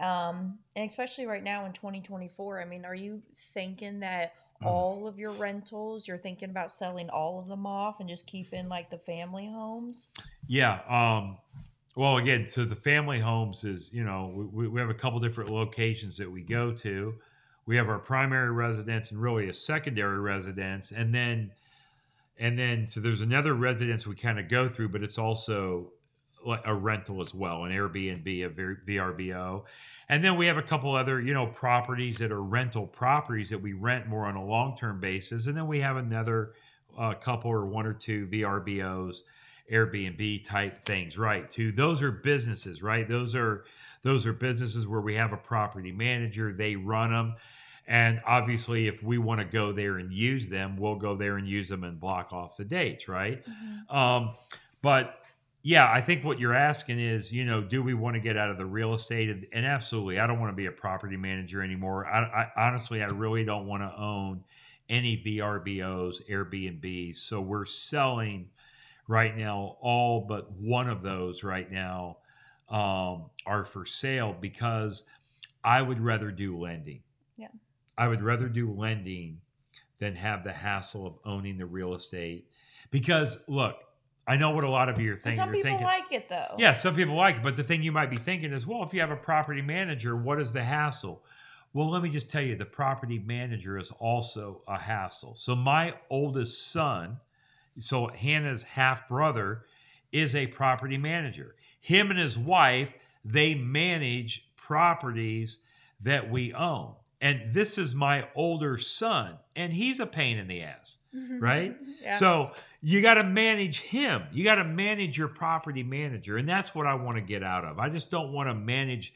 Um and especially right now in 2024, I mean, are you thinking that. All of your rentals, you're thinking about selling all of them off and just keeping like the family homes? Yeah. Um, well, again, so the family homes is, you know, we, we have a couple different locations that we go to. We have our primary residence and really a secondary residence, and then, and then so there's another residence we kind of go through, but it's also a rental as well, an Airbnb, a VRBO, and then we have a couple other, you know, properties that are rental properties that we rent more on a long term basis, and then we have another uh, couple or one or two VRBOs Airbnb type things, right? Too. Those are businesses, right? Those are those are businesses where we have a property manager, they run them. And obviously, if we want to go there and use them, we'll go there and use them and block off the dates, right? Um, but yeah, I think what you're asking is, you know, do we want to get out of the real estate? And, and absolutely, I don't want to be a property manager anymore. I, I honestly, I really don't want to own any VRBOs, Airbnbs. So we're selling right now. All but one of those right now um, are for sale because I would rather do lending. Yeah. I would rather do lending than have the hassle of owning the real estate. Because look, I know what a lot of you are thinking. some people thinking, like it though. yeah, some people like it, but the thing you might be thinking is, well, if you have a property manager, what is the hassle? Well, let me just tell you, the property manager is also a hassle. So my oldest son, so Hannah's half brother, is a property manager. Him and his wife, they manage properties that we own. And this is my older son, and he's a pain in the ass mm-hmm. right? Yeah. So you got to manage him. You got to manage your property manager. And that's what I want to get out of. I just don't want to manage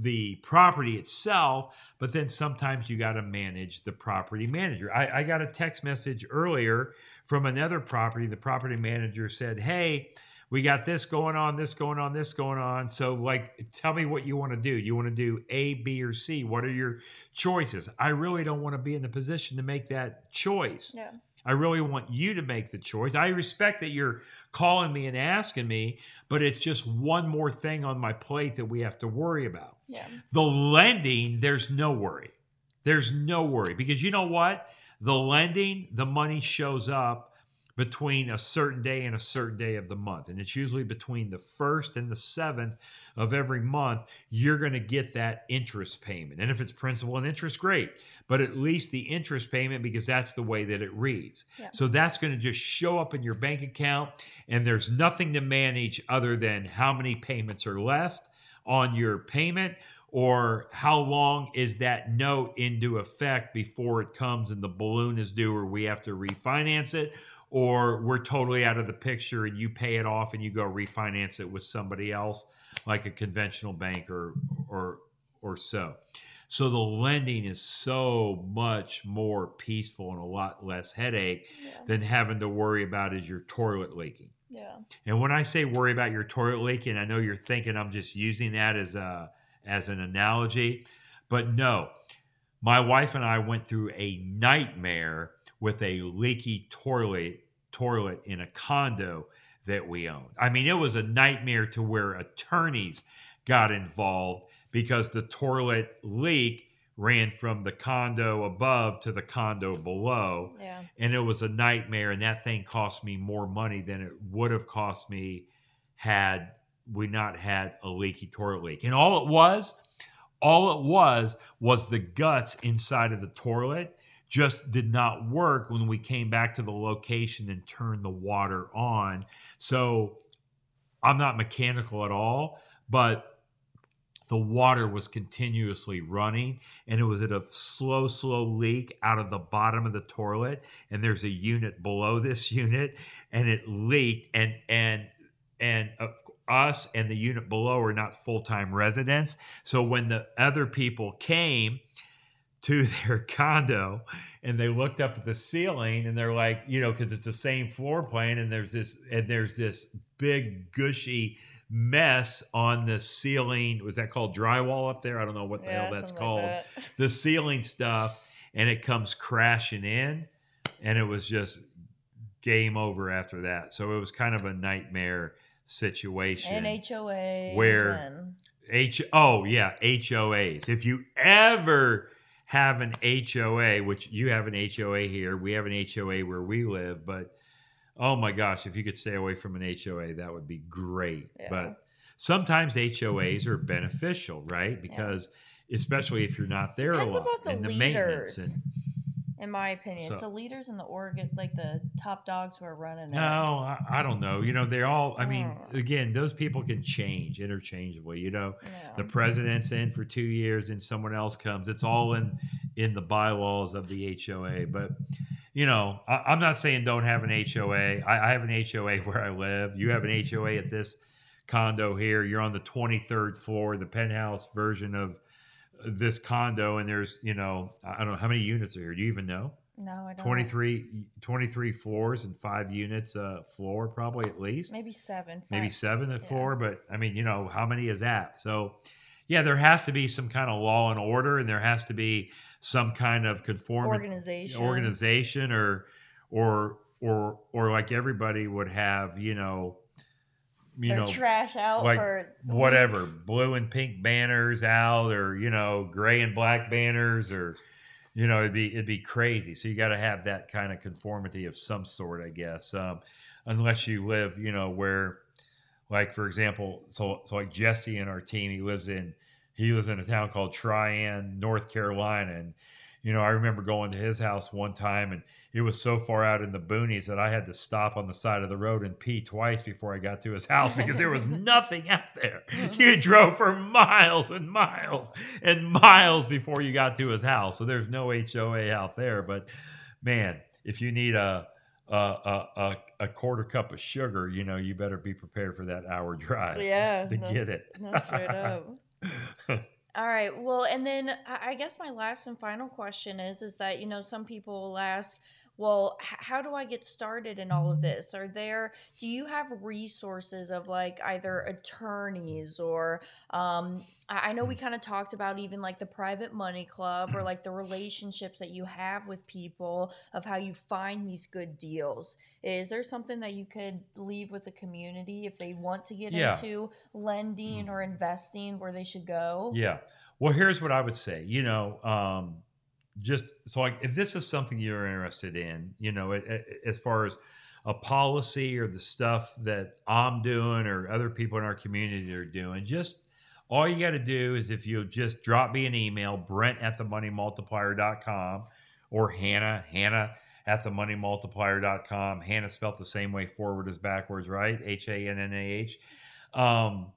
the property itself, but then sometimes you got to manage the property manager. I, I got a text message earlier from another property. The property manager said, Hey, we got this going on, this going on, this going on. So, like, tell me what you want to do. You want to do A, B, or C? What are your choices? I really don't want to be in the position to make that choice. yeah. I really want you to make the choice. I respect that you're calling me and asking me, but it's just one more thing on my plate that we have to worry about. Yeah. The lending, there's no worry. There's no worry because you know what? The lending, the money shows up between a certain day and a certain day of the month. And it's usually between the first and the seventh of every month, you're going to get that interest payment. And if it's principal and interest, great. But at least the interest payment, because that's the way that it reads. Yeah. So that's going to just show up in your bank account. And there's nothing to manage other than how many payments are left on your payment or how long is that note into effect before it comes and the balloon is due or we have to refinance it or we're totally out of the picture and you pay it off and you go refinance it with somebody else like a conventional bank or or or so so the lending is so much more peaceful and a lot less headache Yeah. than having to worry about is your toilet leaking Yeah. and when I say worry about your toilet leaking, I know you're thinking I'm just using that as a as an analogy, but no. My wife and I went through a nightmare with a leaky toilet toilet in a condo that we owned. I mean, it was a nightmare to where attorneys got involved because the toilet leak ran from the condo above to the condo below Yeah. and it was a nightmare and that thing cost me more money than it would have cost me had we not had a leaky toilet leak and all it was all it was was the guts inside of the toilet just did not work when we came back to the location and turned the water on. So i'm not mechanical at all but the water was continuously running and it was at a slow slow leak out of the bottom of the toilet and there's a unit below this unit and it leaked and and and uh, us and the unit below are not full-time residents. So when the other people came to their condo and they looked up at the ceiling and they're like you know because it's the same floor plan and there's this and there's this big gushy mess on the ceiling was that called drywall up there i don't know what the yeah, hell that's called like that. the ceiling stuff and it comes crashing in and it was just game over after that so it was kind of a nightmare situation And HOAs. Where- H oh yeah, HOAs. If you ever have an HOA, which you have an HOA here, we have an HOA where we live, but oh my gosh, if you could stay away from an HOA, that would be great. Yeah. But sometimes HOAs are beneficial, right? Because especially if you're not there Depends a lot about the and the maintenance and in my opinion. So- it's the leaders in the Oregon, like the top dogs who are running it. No, I, I don't know. You know, they're all. I mean, Oh. again, those people can change interchangeably. You know, Yeah. the president's in for two years and someone else comes it's all in in the bylaws of the hoa but you know I, i'm not saying don't have an hoa I, I have an hoa where i live you have an hoa at this condo here you're on the 23rd floor the penthouse version of this condo and there's you know i don't know how many units are here do you even know no, I don't. 23 23 floors and five units uh floor probably at least Maybe seven. maybe seven at Yeah. four, but I mean, you know, how many is that? So, yeah, there has to be some kind of law and order, and there has to be some kind of conform organization. organization, or or or or like everybody would have, you know, you Their know, trash out like for whatever, weeks. blue and pink banners out, or you know, gray and black banners, or you know, it'd be it'd be crazy. So you got to have that kind of conformity of some sort, I guess. Um, unless you live, you know, where, like for example, so so like Jesse in our team, he lives in he lives in a town called Tryon, North Carolina, and you know, I remember going to his house one time, and it was so far out in the boonies that I had to stop on the side of the road and pee twice before I got to his house because there was nothing out there. Uh-huh. You drove for miles and miles and miles before you got to his house. So there's no HOA out there. But man, if you need a a, a, a, quarter cup of sugar, you know, you better be prepared for that hour drive Yeah, to no- get it. No, straight up. All right. Well, and then I guess my last and final question is is that you know some people will ask, well, h- how do I get started in all of this? Are there do you have resources of like either attorneys or um I I know we kind of talked about even like the private money club or like the relationships that you have with people of how you find these good deals. Is there something that you could leave with the community if they want to get Yeah. into lending or investing where they should go? Yeah. Well, here's what I would say. You know, um, just so like if this is something you're interested in, you know, it, it- as far as a policy or the stuff that I'm doing or other people in our community are doing, just all you got to do is if you just drop me an email, Brent at the moneymultiplier.com or Hannah, Hannah at the moneymultiplier.com. Hannah spelled the same way forward as backwards, right? H A N N A H. Um,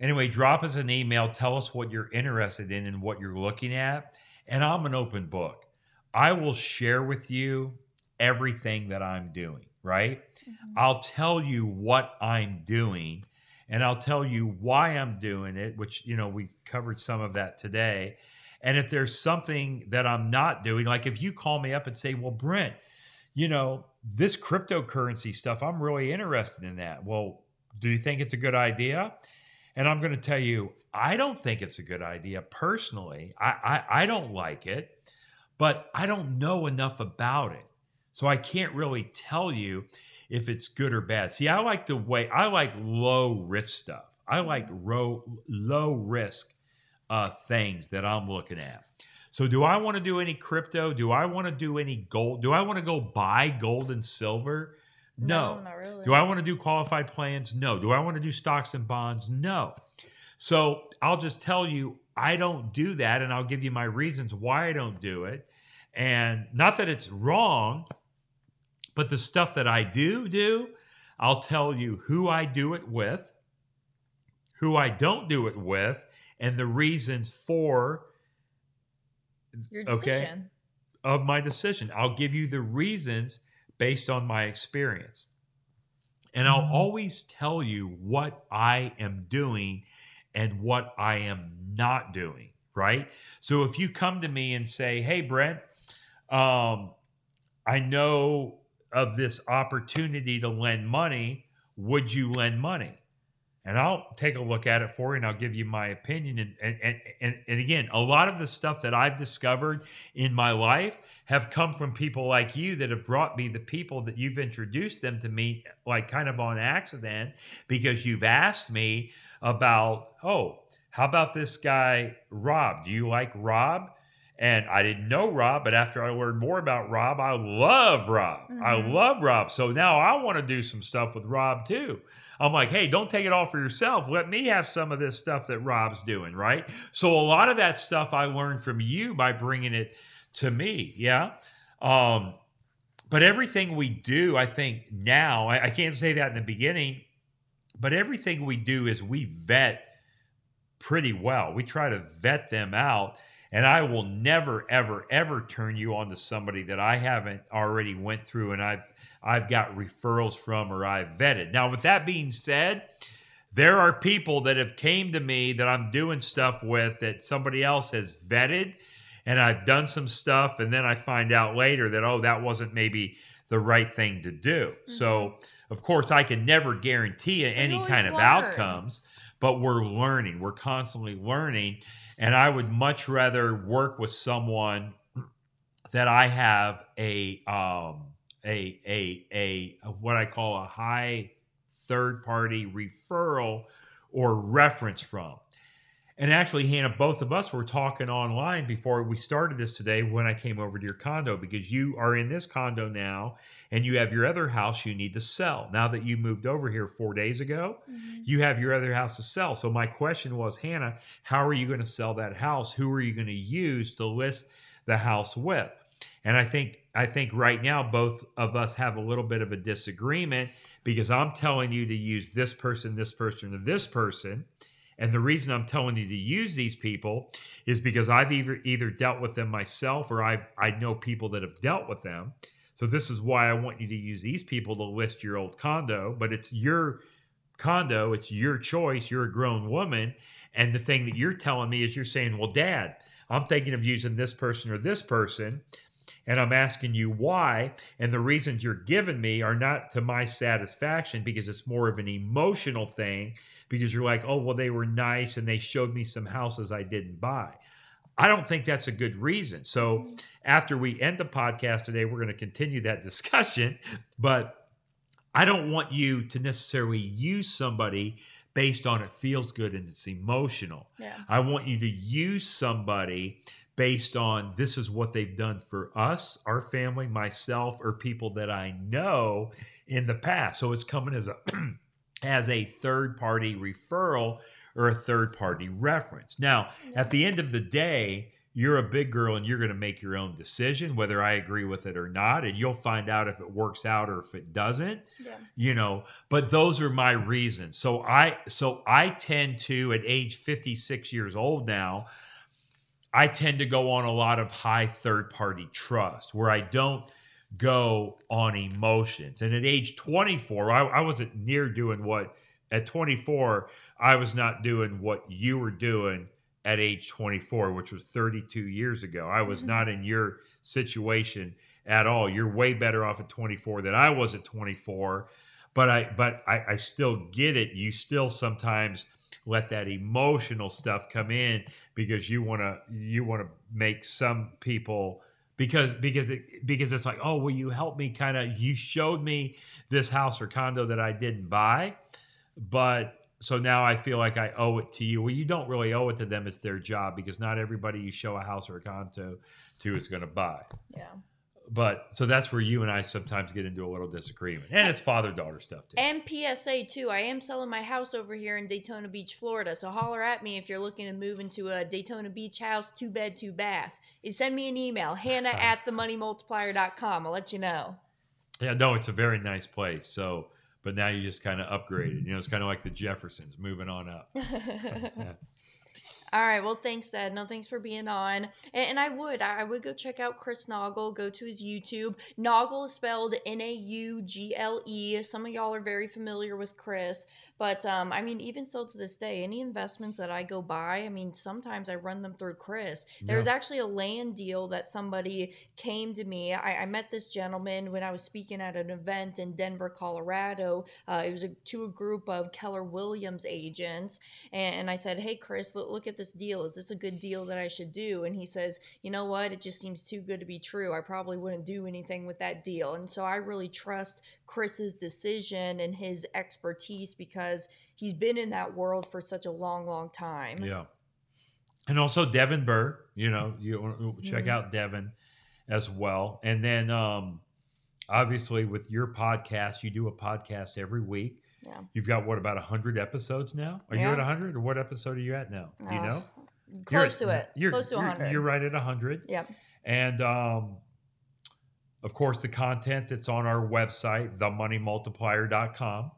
Anyway, drop us an email. Tell us what you're interested in and what you're looking at. And I'm an open book. I will share with you everything that I'm doing, right? Mhm. I'll tell you what I'm doing and I'll tell you why I'm doing it, which, you know, we covered some of that today. And if there's something that I'm not doing, like if you call me up and say, well, Brent, you know, this cryptocurrency stuff, I'm really interested in that. Well, do you think it's a good idea? And I'm going to tell you, I don't think it's a good idea personally. I, I, I don't like it, but I don't know enough about it. So I can't really tell you if it's good or bad. See, I like the way I like low risk stuff. I like low low risk uh, things that I'm looking at. So, do I want to do any crypto? Do I want to do any gold? Do I want to go buy gold and silver? No. not really. Do I want to do qualified plans? No. Do I want to do stocks and bonds? No. So I'll just tell you, I don't do that, and I'll give you my reasons why I don't do it. And not that it's wrong, but the stuff that I do do, I'll tell you who I do it with, who I don't do it with, and the reasons for Your okay. decision. of my decision. I'll give you the reasons based on my experience. And I'll always tell you what I am doing and what I am not doing, right? So if you come to me and say, "Hey Brent, um, I know of this opportunity to lend money, would you lend money?" And I'll take a look at it for you and I'll give you my opinion. And, and, and, and, again, a lot of the stuff that I've discovered in my life have come from people like you that have brought me the people that you've introduced them to me, like kind of on accident, because you've asked me about, oh, how about this guy, Rob? Do you like Rob? And I didn't know Rob, but after I learned more about Rob, I love Rob. I Mhm. love Rob. So now I want to do some stuff with Rob too. I'm like, hey, don't take it all for yourself. Let me have some of this stuff that Rob's doing, right? So a lot of that stuff I learned from you by bringing it to me, yeah. Um, but everything we do, I think now, I, I can't say that in the beginning, but everything we do is we vet pretty well. We try to vet them out. And I will never, ever, ever turn you on to somebody that I haven't already went through and I've I've got referrals from or I've vetted. Now, with that being said, there are people that have came to me that I'm doing stuff with that somebody else has vetted and I've done some stuff and then I find out later that oh that wasn't maybe the right thing to do. So, of course, I can never guarantee any kind of learn. outcomes, but we're learning. We're constantly learning and I would much rather work with someone that I have a um a a a, a what I call a high third party referral or reference from. And actually, Hannah, both of us were talking online before we started this today when I came over to your condo because you are in this condo now and you have your other house you need to sell. Now that you moved over here four days ago, Mhm. you have your other house to sell. So my question was, Hannah, how are you going to sell that house? Who are you going to use to list the house with? And I think I think right now both of us have a little bit of a disagreement because I'm telling you to use this person, this person, and this person. And the reason I'm telling you to use these people is because I've either either dealt with them myself or I I know people that have dealt with them. So this is why I want you to use these people to list your old condo, but it's your condo, it's your choice, you're a grown woman, and the thing that you're telling me is you're saying, "Well, dad, I'm thinking of using this person or this person." And I'm asking you why. And the reasons you're giving me are not to my satisfaction because it's more of an emotional thing because you're like, oh, well, they were nice and they showed me some houses I didn't buy. I don't think that's a good reason. So mm-hmm. after we end the podcast today, we're going to continue that discussion. But I don't want you to necessarily use somebody based on it feels good and it's emotional. Yeah. I want you to use somebody based on this is what they've done for us, our family, myself, or people that I know in the past. So it's coming as a as a third party referral or a third party reference. Now, at the end of the day, you're a big girl and you're going to make your own decision whether I agree with it or not and you'll find out if it works out or if it doesn't Yeah. you know but those are my reasons so i so i tend to at age 56 years old now i tend to go on a lot of high third party trust where i don't go on emotions. And at age 24 I, I wasn't near doing what at 24 i was not doing what you were doing at age 24 which was 32 years ago. I was Mhm. not in your situation at all. You're way better off at 24 than i was at 24 but i but i, I still get it. You still sometimes let that emotional stuff come in because you want to you want to make some people because because it, because it's like oh will you help me kind of you showed me this house or condo that I didn't buy but so now I feel like I owe it to you well you don't really owe it to them it's their job because not everybody you show a house or a condo to is going to buy Yeah. But so that's where you and I sometimes get into a little disagreement and it's father daughter stuff too And PSA too, I am selling my house over here in Daytona Beach, Florida. So holler at me if you're looking to move into a Daytona Beach house, two bed, two bath. You send me an email, Hannah at themoneymultiplier.com. I'll let you know. Yeah, no, it's a very nice place. So, but now you just kind of upgraded. You know, it's kind of like the Jeffersons moving on up. All right. Well, thanks, Ed. No, thanks for being on. And, and I would, I would go check out Chris Naugle. Go to his YouTube. Naugle is spelled N A U G L E. Some of y'all are very familiar with Chris, but um, I mean, even still to this day, any investments that I go buy, I mean, sometimes I run them through Chris. There was actually a land deal that somebody came to me. I, I met this gentleman when I was speaking at an event in Denver, Colorado. Uh, it was a, to a group of Keller Williams agents, and, and I said, "Hey, Chris, look, look at this deal. Is this a good deal that I should do?" And he says, "You know what? It just seems too good to be true. I probably wouldn't do anything with that deal." And so I really trust Chris's decision and his expertise because he's been in that world for such a long, long time. Yeah. And also Devin Burr, you know, you check Mhm. out Devin as well. And then um obviously with your podcast, you do a podcast every week. Yeah. You've got what about 100 episodes now? Are you Yeah. at 100 or what episode are you at now? Do you Uh, know? Close You're- to it. You're, Close to you're- 100. You're right at 100. Yep. And um, of course, the content that's on our website, themoneymultiplier.com,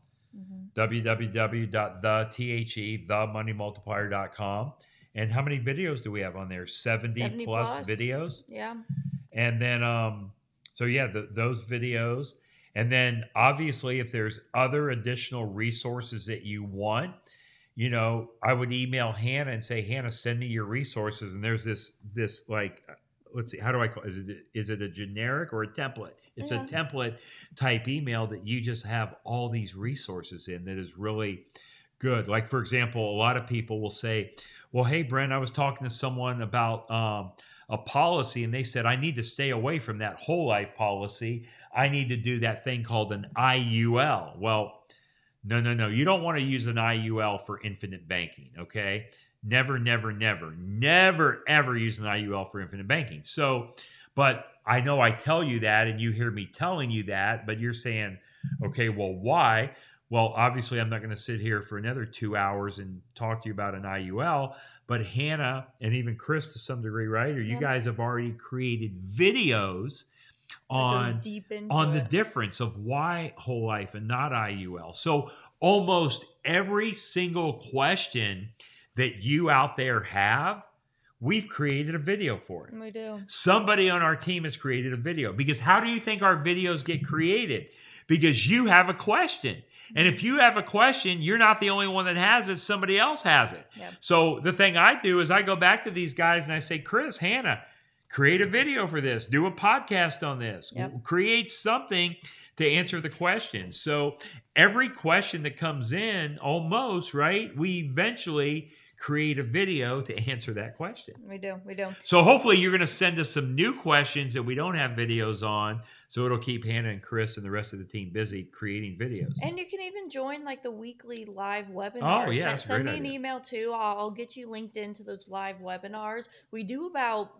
Mhm. www.the, themoneymultiplier.com. And how many videos do we have on there? 70, 70 plus, plus. videos. Yeah. And then, um, so yeah, the, those videos. And then obviously, if there's other additional resources that you want, you know, I would email Hannah and say, Hannah, send me your resources. And there's this, this like, uh, let's see, how do I call is it? Is it a generic or a template? It's Yeah. a template type email that you just have all these resources in that is really good. Like, for example, a lot of people will say, well, hey, Brent, I was talking to someone about, um, a policy and they said I need to stay away from that whole life policy. I need to do that thing called an IUL. Well, no, no, no. You don't want to use an IUL for infinite banking, okay? Never, never, never, never, ever use an IUL for infinite banking. So, but I know I tell you that and you hear me telling you that, but you're saying, okay, well, why? Well, obviously, I'm not going to sit here for another two hours and talk to you about an IUL. But Hannah and even Chris, to some degree, right? Or you Yeah. guys have already created videos on deep on the difference of why whole life and not IUL. So almost every single question that you out there have, we've created a video for it. we do. Somebody on our team has created a video because how do you think our videos get created? Because you have a question. And if you have a question, you're not the only one that has it, somebody else has it. Yep. So the thing I do is I go back to these guys and I say, Chris, Hannah, create a video for this, do a podcast on this, Yep. create something to answer the question. So every question that comes in, almost, right, we eventually create a video to answer that question. We do. We do. So hopefully you're going to send us some new questions that we don't have videos on, so it'll keep Hannah and Chris and the rest of the team busy creating videos. And you can even join like the weekly live webinars. Oh, yeah, Send, send me an email too. I'll, I'll get you linked into those live webinars. We do about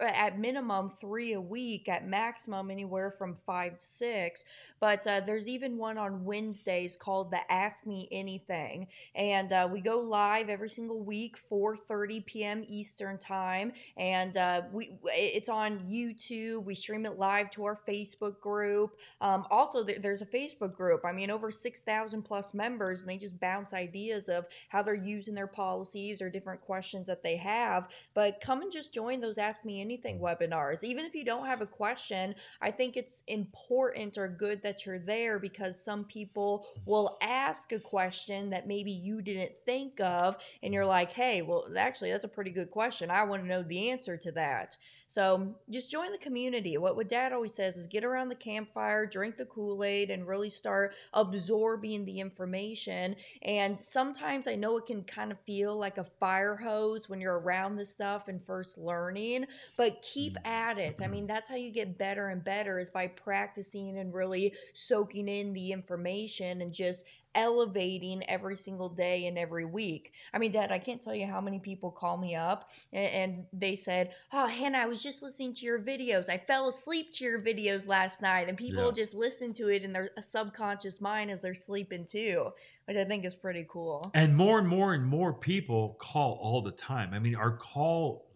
at minimum three a week, at maximum anywhere from five to six. But uh, there's even one on Wednesdays called the Ask Me Anything, and uh, we go live every single week, 4:30 p.m. Eastern time, and uh, we it's on YouTube. We stream it live to our Facebook group. Um, also, there, there's a Facebook group. I mean, over six thousand plus members, and they just bounce ideas of how they're using their policies or different questions that they have. But come and just join those Ask Me Anything webinars. Even if you don't have a question, I think it's important or good that you're there because some people mm-hmm. will ask a question that maybe you didn't think of, and you're mm-hmm. like, hey, well, actually, that's a pretty good question. I want to know the answer to that. So just join the community. What, what dad always says is get around the campfire, drink the Kool Aid, and really start absorbing the information. And sometimes I know it can kind of feel like a fire hose when you're around this stuff and first learning, but keep Mm. at it. I mean, that's how you get better and better is by practicing and really soaking in the information and just elevating every single day and every week. I mean, Dad, I can't tell you how many people call me up and, and they said, "Oh, Hannah, I was just listening to your videos. I fell asleep to your videos last night." And people Yeah. just listen to it in their subconscious mind as they're sleeping too, which I think is pretty cool. And more and more and more people call all the time. I mean, our call,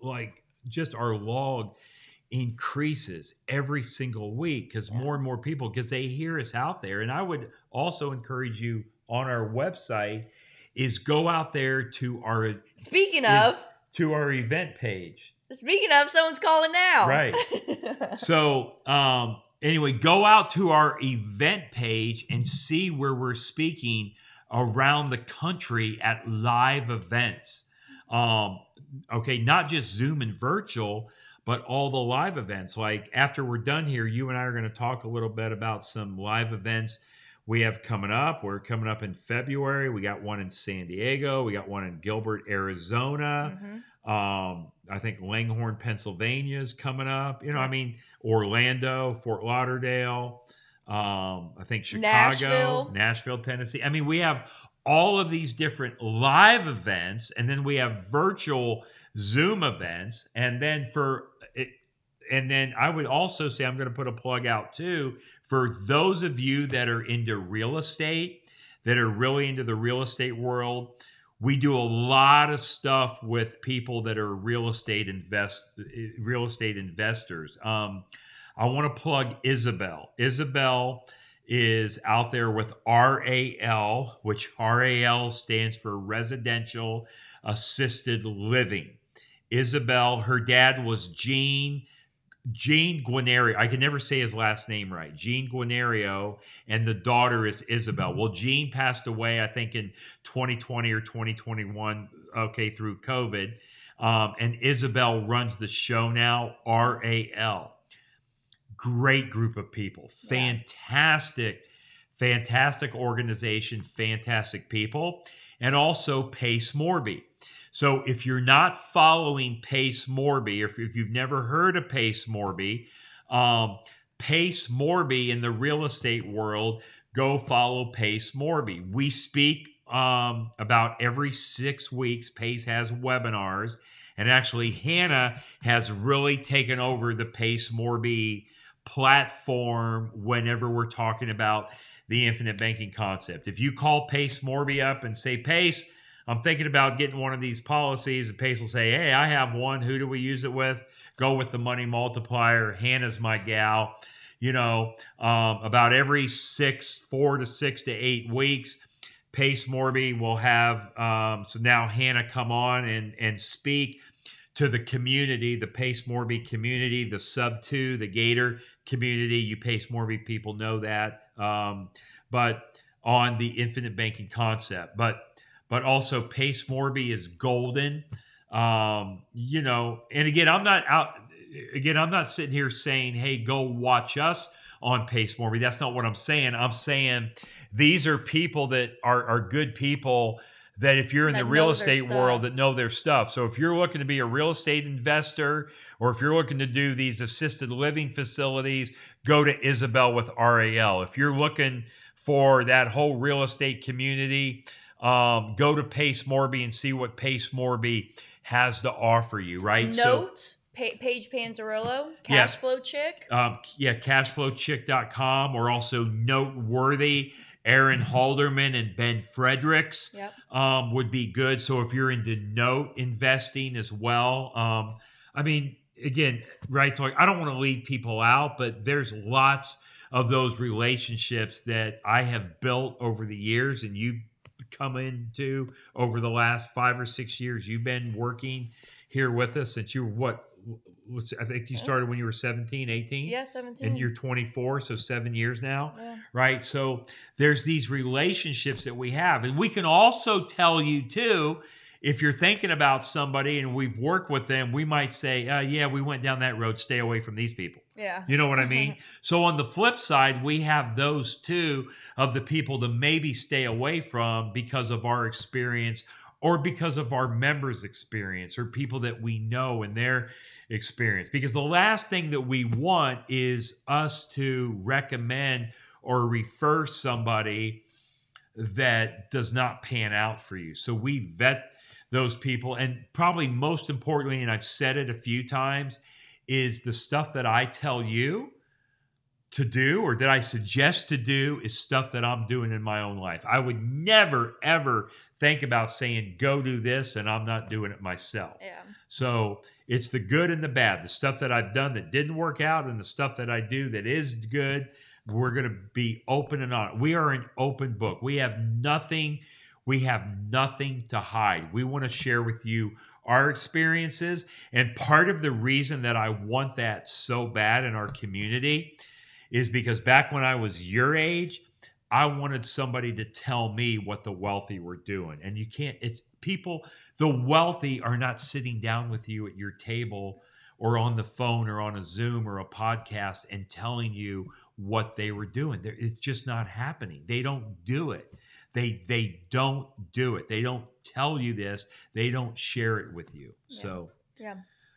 like just our log increases every single week because Yeah. more and more people, because they hear us out there. And I would also encourage you on our website is go out there to our Speaking of, to our event page. speaking of, someone's calling now. Right. So, um, anyway, go out to our event page and see where we're speaking around the country at live events. Um, okay, not just Zoom and virtual, but all the live events. Like after we're done here, you and I are going to talk a little bit about some live events we have coming up. We're coming up in February. We got one in San Diego. We got one in Gilbert, Arizona. Mhm. Um, I think Langhorne, Pennsylvania is coming up. You know, I mean, Orlando, Fort Lauderdale. Um, I think Chicago, Nashville. Nashville, Tennessee. I mean, we have all of these different live events, and then we have virtual Zoom events, and then for and then I would also say I'm going to put a plug out too for those of you that are into real estate, that are really into the real estate world. We do a lot of stuff with people that are real estate invest real estate investors. Um, I want to plug Isabel. Isabel is out there with RAL, which RAL stands for Residential Assisted Living. Isabel, her dad was Gene Gene Guinario. I can never say his last name right. Gene Guinario, and the daughter is Isabel. Well, Gene passed away, I think, in 2020 or 2021. Okay, through COVID, um, and Isabel runs the show now. RAL. Great group of people. Yeah. Fantastic, fantastic organization. Fantastic people, and also Pace Morby. So if you're not following Pace Morby, or if, if you've never heard of Pace Morby, um, Pace Morby in the real estate world, go follow Pace Morby. We speak um, about every six weeks. Pace has webinars, and actually Hannah has really taken over the Pace Morby platform whenever we're talking about the infinite banking concept. If you call Pace Morby up and say, Pace, I'm thinking about getting one of these policies. And Pace will say, Hey, I have one. Who do we use it with? Go with the money multiplier. Hannah's my gal. You know, um, about every six, four to six to eight weeks, Pace Morby will have. Um, so now Hannah come on and, and speak to the community, the Pace Morby community, the Subto, the Gator community. You Pace Morby people know that. Um, but on the infinite banking concept. But but also Pace Morby is golden. Um, you know, and again, I'm not out. Again, I'm not sitting here saying, "Hey, go watch us on Pace Morby." That's not what I'm saying. I'm saying these are people that are are good people. That if you're in That the real estate world, that know their stuff. So if you're looking to be a real estate investor, or if you're looking to do these assisted living facilities, go to Isabel with RAL. If you're looking for that whole real estate community, um, go to Pace Morby and see what Pace Morby has to offer you, right? So, Note Pa- Paige Panzarello, Yeah. Cash Flow Chick. Um, yeah, cashflowchick.com or also noteworthy. Aaron Halderman and Ben Fredericks Yep. um, would be good. So if you're into note investing as well, um, I mean, again, right? So like, I don't want to leave people out, but there's lots of those relationships that I have built over the years, and you've come into over the last five or six years. You've been working here with us since you were what? I think you started when you were 17, 18? Yeah, 17. And you're 24, so seven years now yeah. right? So there's these relationships that we have. And we can also tell you, too, if you're thinking about somebody and we've worked with them, we might say, uh, yeah, we went down that road, stay away from these people. Yeah. You know what I mean? so on the flip side, we have those two of the people to maybe stay away from because of our experience or because of our members' experience or people that we know and their experience. Because the last thing that we want is us to recommend or refer somebody that does not pan out for you. So we vet those people. And probably most importantly, and I've said it a few times, is the stuff that I tell you to do or that I suggest to do is stuff that I'm doing in my own life. I would never, ever think about saying, go do this, and I'm not doing it myself. Yeah. So it's the good and the bad. The stuff that I've done that didn't work out and the stuff that I do that is good, we're going to be open and on. We are an open book. We have nothing we have nothing to hide. We want to share with you our experiences and part of the reason that I want that so bad in our community is because back when I was your age, I wanted somebody to tell me what the wealthy were doing. And you can't, it's people, the wealthy are not sitting down with you at your table or on the phone or on a Zoom or a podcast and telling you what they were doing. It's just not happening. They don't do it. They they don't do it. They don't tell you this. They don't share it with you. Yeah. So Yeah.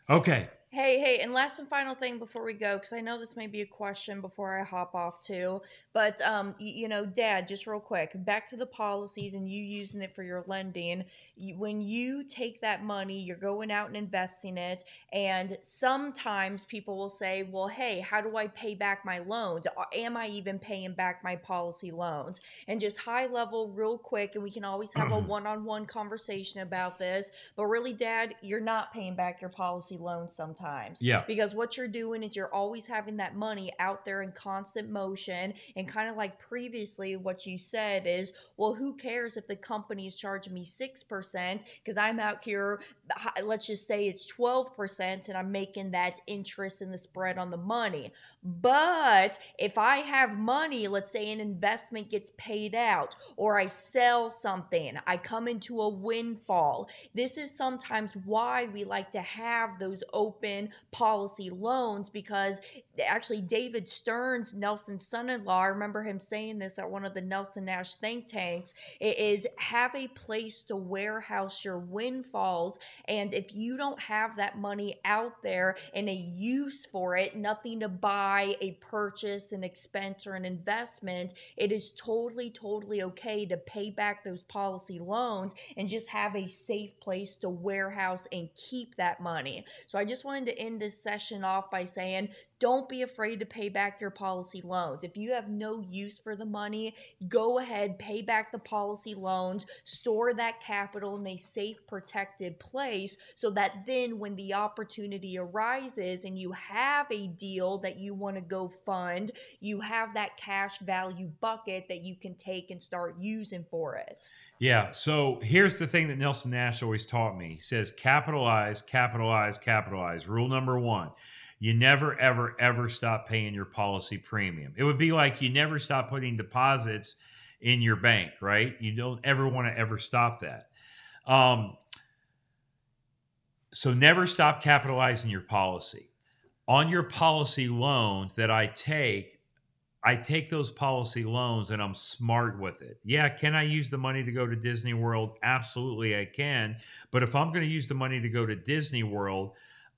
okay. Hey, hey, and last and final thing before we go, because I know this may be a question before I hop off too. But um, y- you know, Dad, just real quick, back to the policies and you using it for your lending. You, when you take that money, you're going out and investing it, and sometimes people will say, "Well, hey, how do I pay back my loans? Am I even paying back my policy loans?" And just high level, real quick, and we can always have a one-on-one conversation about this. But really, Dad, you're not paying back your policy loans sometimes Yeah. because what you're doing is you're always having that money out there in constant motion and kind of like previously what you said is well who cares if the company is charging me 6% because i'm out here let's just say it's 12% and i'm making that interest in the spread on the money but if i have money let's say an investment gets paid out or i sell something i come into a windfall this is sometimes why we like to have those open policy loans because actually David Stearns, Nelson's son-in-law, I remember him saying this at one of the Nelson Nash think tanks, it is have a place to warehouse your windfalls and if you don't have that money out there and a use for it, nothing to buy, a purchase, an expense or an investment, it is totally totally okay to pay back those policy loans and just have a safe place to warehouse and keep that money. So I just to end this session off by saying don't be afraid to pay back your policy loans. If you have no use for the money, go ahead, pay back the policy loans, store that capital in a safe, protected place so that then when the opportunity arises and you have a deal that you want to go fund, you have that cash value bucket that you can take and start using for it. Yeah. So here's the thing that Nelson Nash always taught me. He says capitalize, capitalize, capitalize. Rule number one. You never, ever, ever stop paying your policy premium. It would be like you never stop putting deposits in your bank, right? You don't ever want to ever stop that. Um, so never stop capitalizing your policy. On your policy loans that I take, I take those policy loans and I'm smart with it. Yeah, can I use the money to go to Disney World? Absolutely, I can. But if I'm going to use the money to go to Disney World,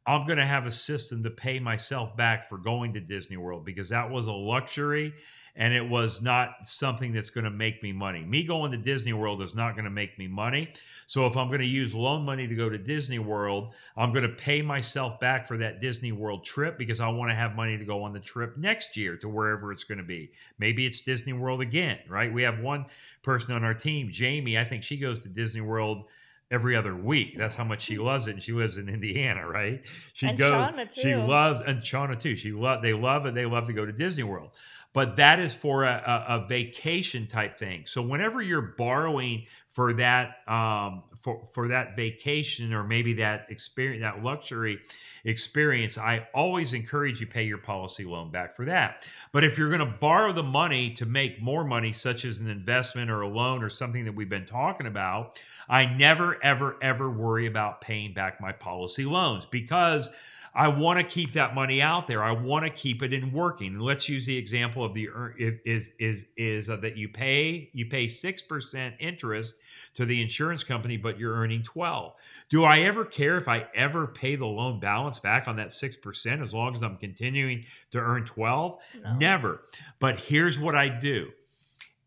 I'm going to have a system to pay myself back for going to Disney World because that was a luxury and it was not something that's going to make me money. Me going to Disney World is not going to make me money. So if I'm going to use loan money to go to Disney World, I'm going to pay myself back for that Disney World trip because I want to have money to go on the trip next year to wherever it's going to be. Maybe it's Disney World again, right? We have one person on our team, Jamie, I think she goes to Disney World every other week. That's how much she loves it. And she lives in Indiana, right? She And goes. Shauna, She loves and Shauna too. She love. They love it. They love to go to Disney World. But that is for a, a, a vacation type thing. So whenever you're borrowing for that um, for for that vacation or maybe that experience that luxury experience, I always encourage you pay your policy loan back for that. But if you're going to borrow the money to make more money, such as an investment or a loan or something that we've been talking about, I never, ever, ever worry about paying back my policy loans because I want to keep that money out there. I want to keep it in working. And let's use the example of the is is is uh, that you pay you pay six percent interest to the insurance company, but you're earning twelve. Do I ever care if I ever pay the loan balance back on that six percent as long as I'm continuing to earn twelve? No. Never. But here's what I do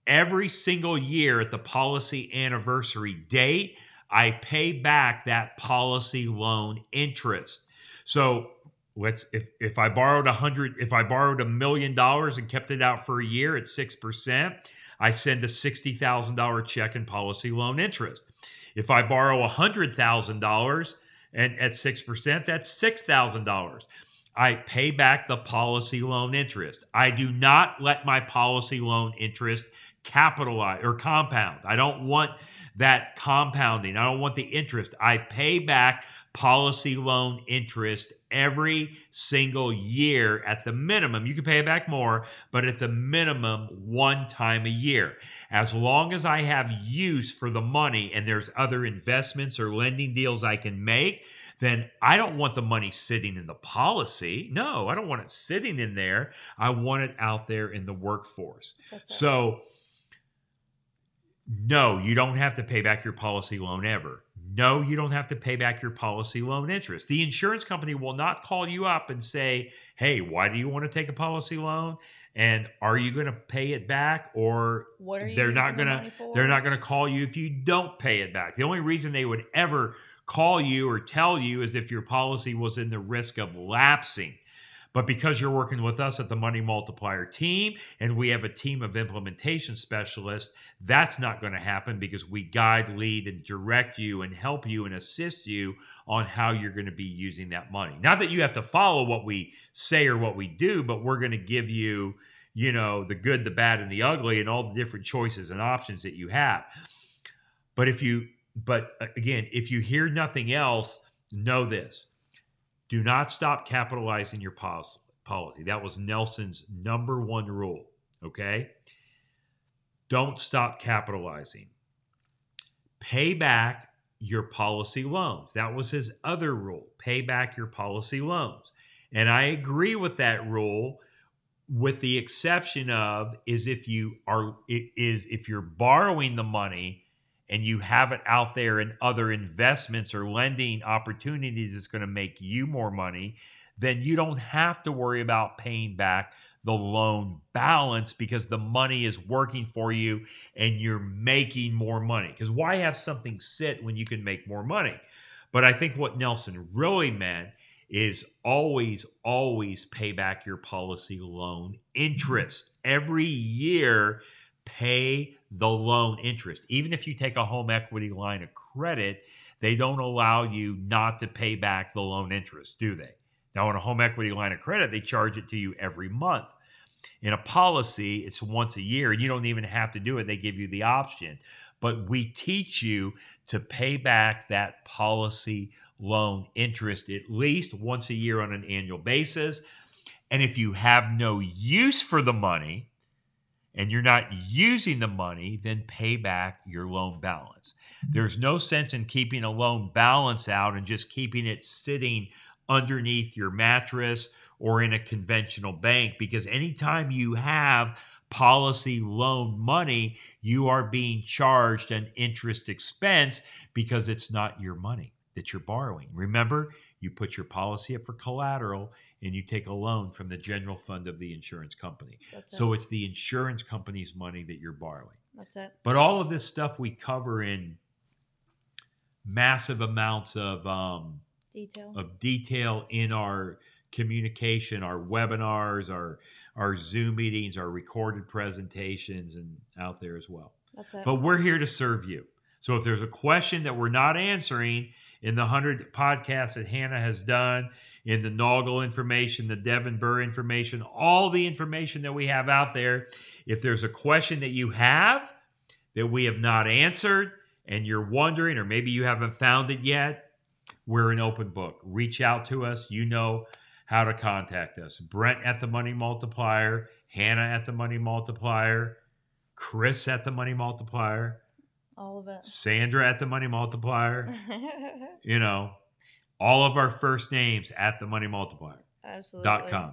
every single year at the policy anniversary date, I pay back that policy loan interest. So let's if if I borrowed a hundred, if I borrowed a million dollars and kept it out for a year at six percent, I send a sixty thousand dollar check in policy loan interest. If I borrow a hundred thousand dollars and at six percent, that's six thousand dollars. I pay back the policy loan interest. I do not let my policy loan interest capitalize or compound. I don't want that compounding. I don't want the interest. I pay back policy loan interest every single year at the minimum. You can pay it back more, but at the minimum one time a year. As long as I have use for the money and there's other investments or lending deals I can make, then I don't want the money sitting in the policy. No, I don't want it sitting in there. I want it out there in the workforce. Right. So, no, you don't have to pay back your policy loan ever. No, you don't have to pay back your policy loan interest. The insurance company will not call you up and say, hey, why do you want to take a policy loan? And are you going to pay it back? Or they're not gonna- money they're not going to call you if you don't pay it back. The only reason they would ever call you or tell you is if your policy was in the risk of lapsing. But because you're working with us at the Money Multiplier team and we have a team of implementation specialists, that's not going to happen because we guide, lead, and direct you and help you and assist you on how you're going to be using that money. Not that you have to follow what we say or what we do, but we're going to give you, you know, the good, the bad, and the ugly and all the different choices and options that you have. But if you, but uh, again, if you hear nothing else, know this do not stop capitalizing your policy. That was Nelson's number one rule. Okay. Don't stop capitalizing. Pay back your policy loans. That was his other rule. Pay back your policy loans. And I agree with that rule with the exception of is if you are is if you're borrowing the money and you have it out there in other investments or lending opportunities that's going to make you more money, then you don't have to worry about paying back the loan balance because the money is working for you and you're making more money. Because why have something sit when you can make more money? But I think what Nelson really meant is always, always pay back your policy loan interest. Every year, pay the loan interest. Even if you take a home equity line of credit, they don't allow you not to pay back the loan interest, do they? Now, on a home equity line of credit, they charge it to you every month. In a policy, it's once a year, and you don't even have to do it. They give you the option. But we teach you to pay back that policy loan interest at least once a year on an annual basis. And if you have no use for the money and you're not using the money, then pay back your loan balance. There's no sense in keeping a loan balance out and just keeping it sitting underneath your mattress or in a conventional bank because anytime you have policy loan money, you are being charged an interest expense because it's not your money that you're borrowing. Remember, you put your policy up for collateral and you take a loan from the general fund of the insurance company. That's So it. it's the insurance company's money that you're borrowing. That's it. But all of this stuff we cover in massive amounts of um, Detail. of detail in our communication, our webinars, our our Zoom meetings, our recorded presentations, and out there as well. That's it. But we're here to serve you. So if there's a question that we're not answering in the 100 podcasts that Hannah has done, in the Naugle information, the Devon Burr information, all the information that we have out there, if there's a question that you have that we have not answered and you're wondering, or maybe you haven't found it yet, we're an open book. Reach out to us. You know how to contact us. Brent at the Money Multiplier, Hannah at the Money Multiplier, Chris at the Money Multiplier, All of it. Sandra at the Money Multiplier, you know, all of our first names at the Money Multiplier Absolutely. dot com.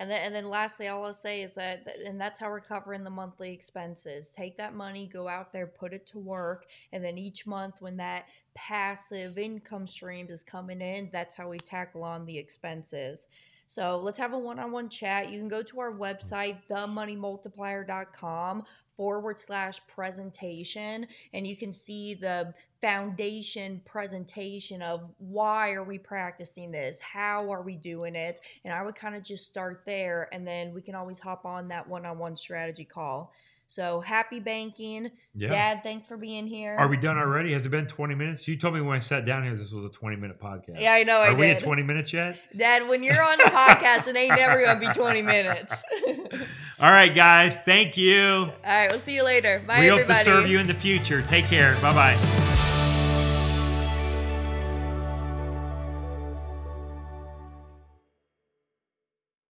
And then, and then lastly, all I'll say is that, that- and that's how we're covering the monthly expenses. Take that money, go out there, put it to work, and then each month when that passive income stream is coming in, that's how we tackle on the expenses. So let's have a one-on-one chat. You can go to our website, themoneymultiplier.com forward slash presentation, and you can see the foundation presentation of why are we practicing this? How are we doing it? And I would kind of just start there, and then we can always hop on that one-on-one strategy call. So happy banking, Yeah. Dad. Thanks for being here. Are we done already? Has it been 20 minutes? You told me when I sat down here this was a 20 minute podcast. Yeah, I know. I Are we did. at 20 minutes yet? Dad, when you're on a podcast, it ain't never gonna be 20 minutes. All right, guys. Thank you. All right, we'll see you later. Bye, we everybody. hope to serve you in the future. Take care. Bye bye.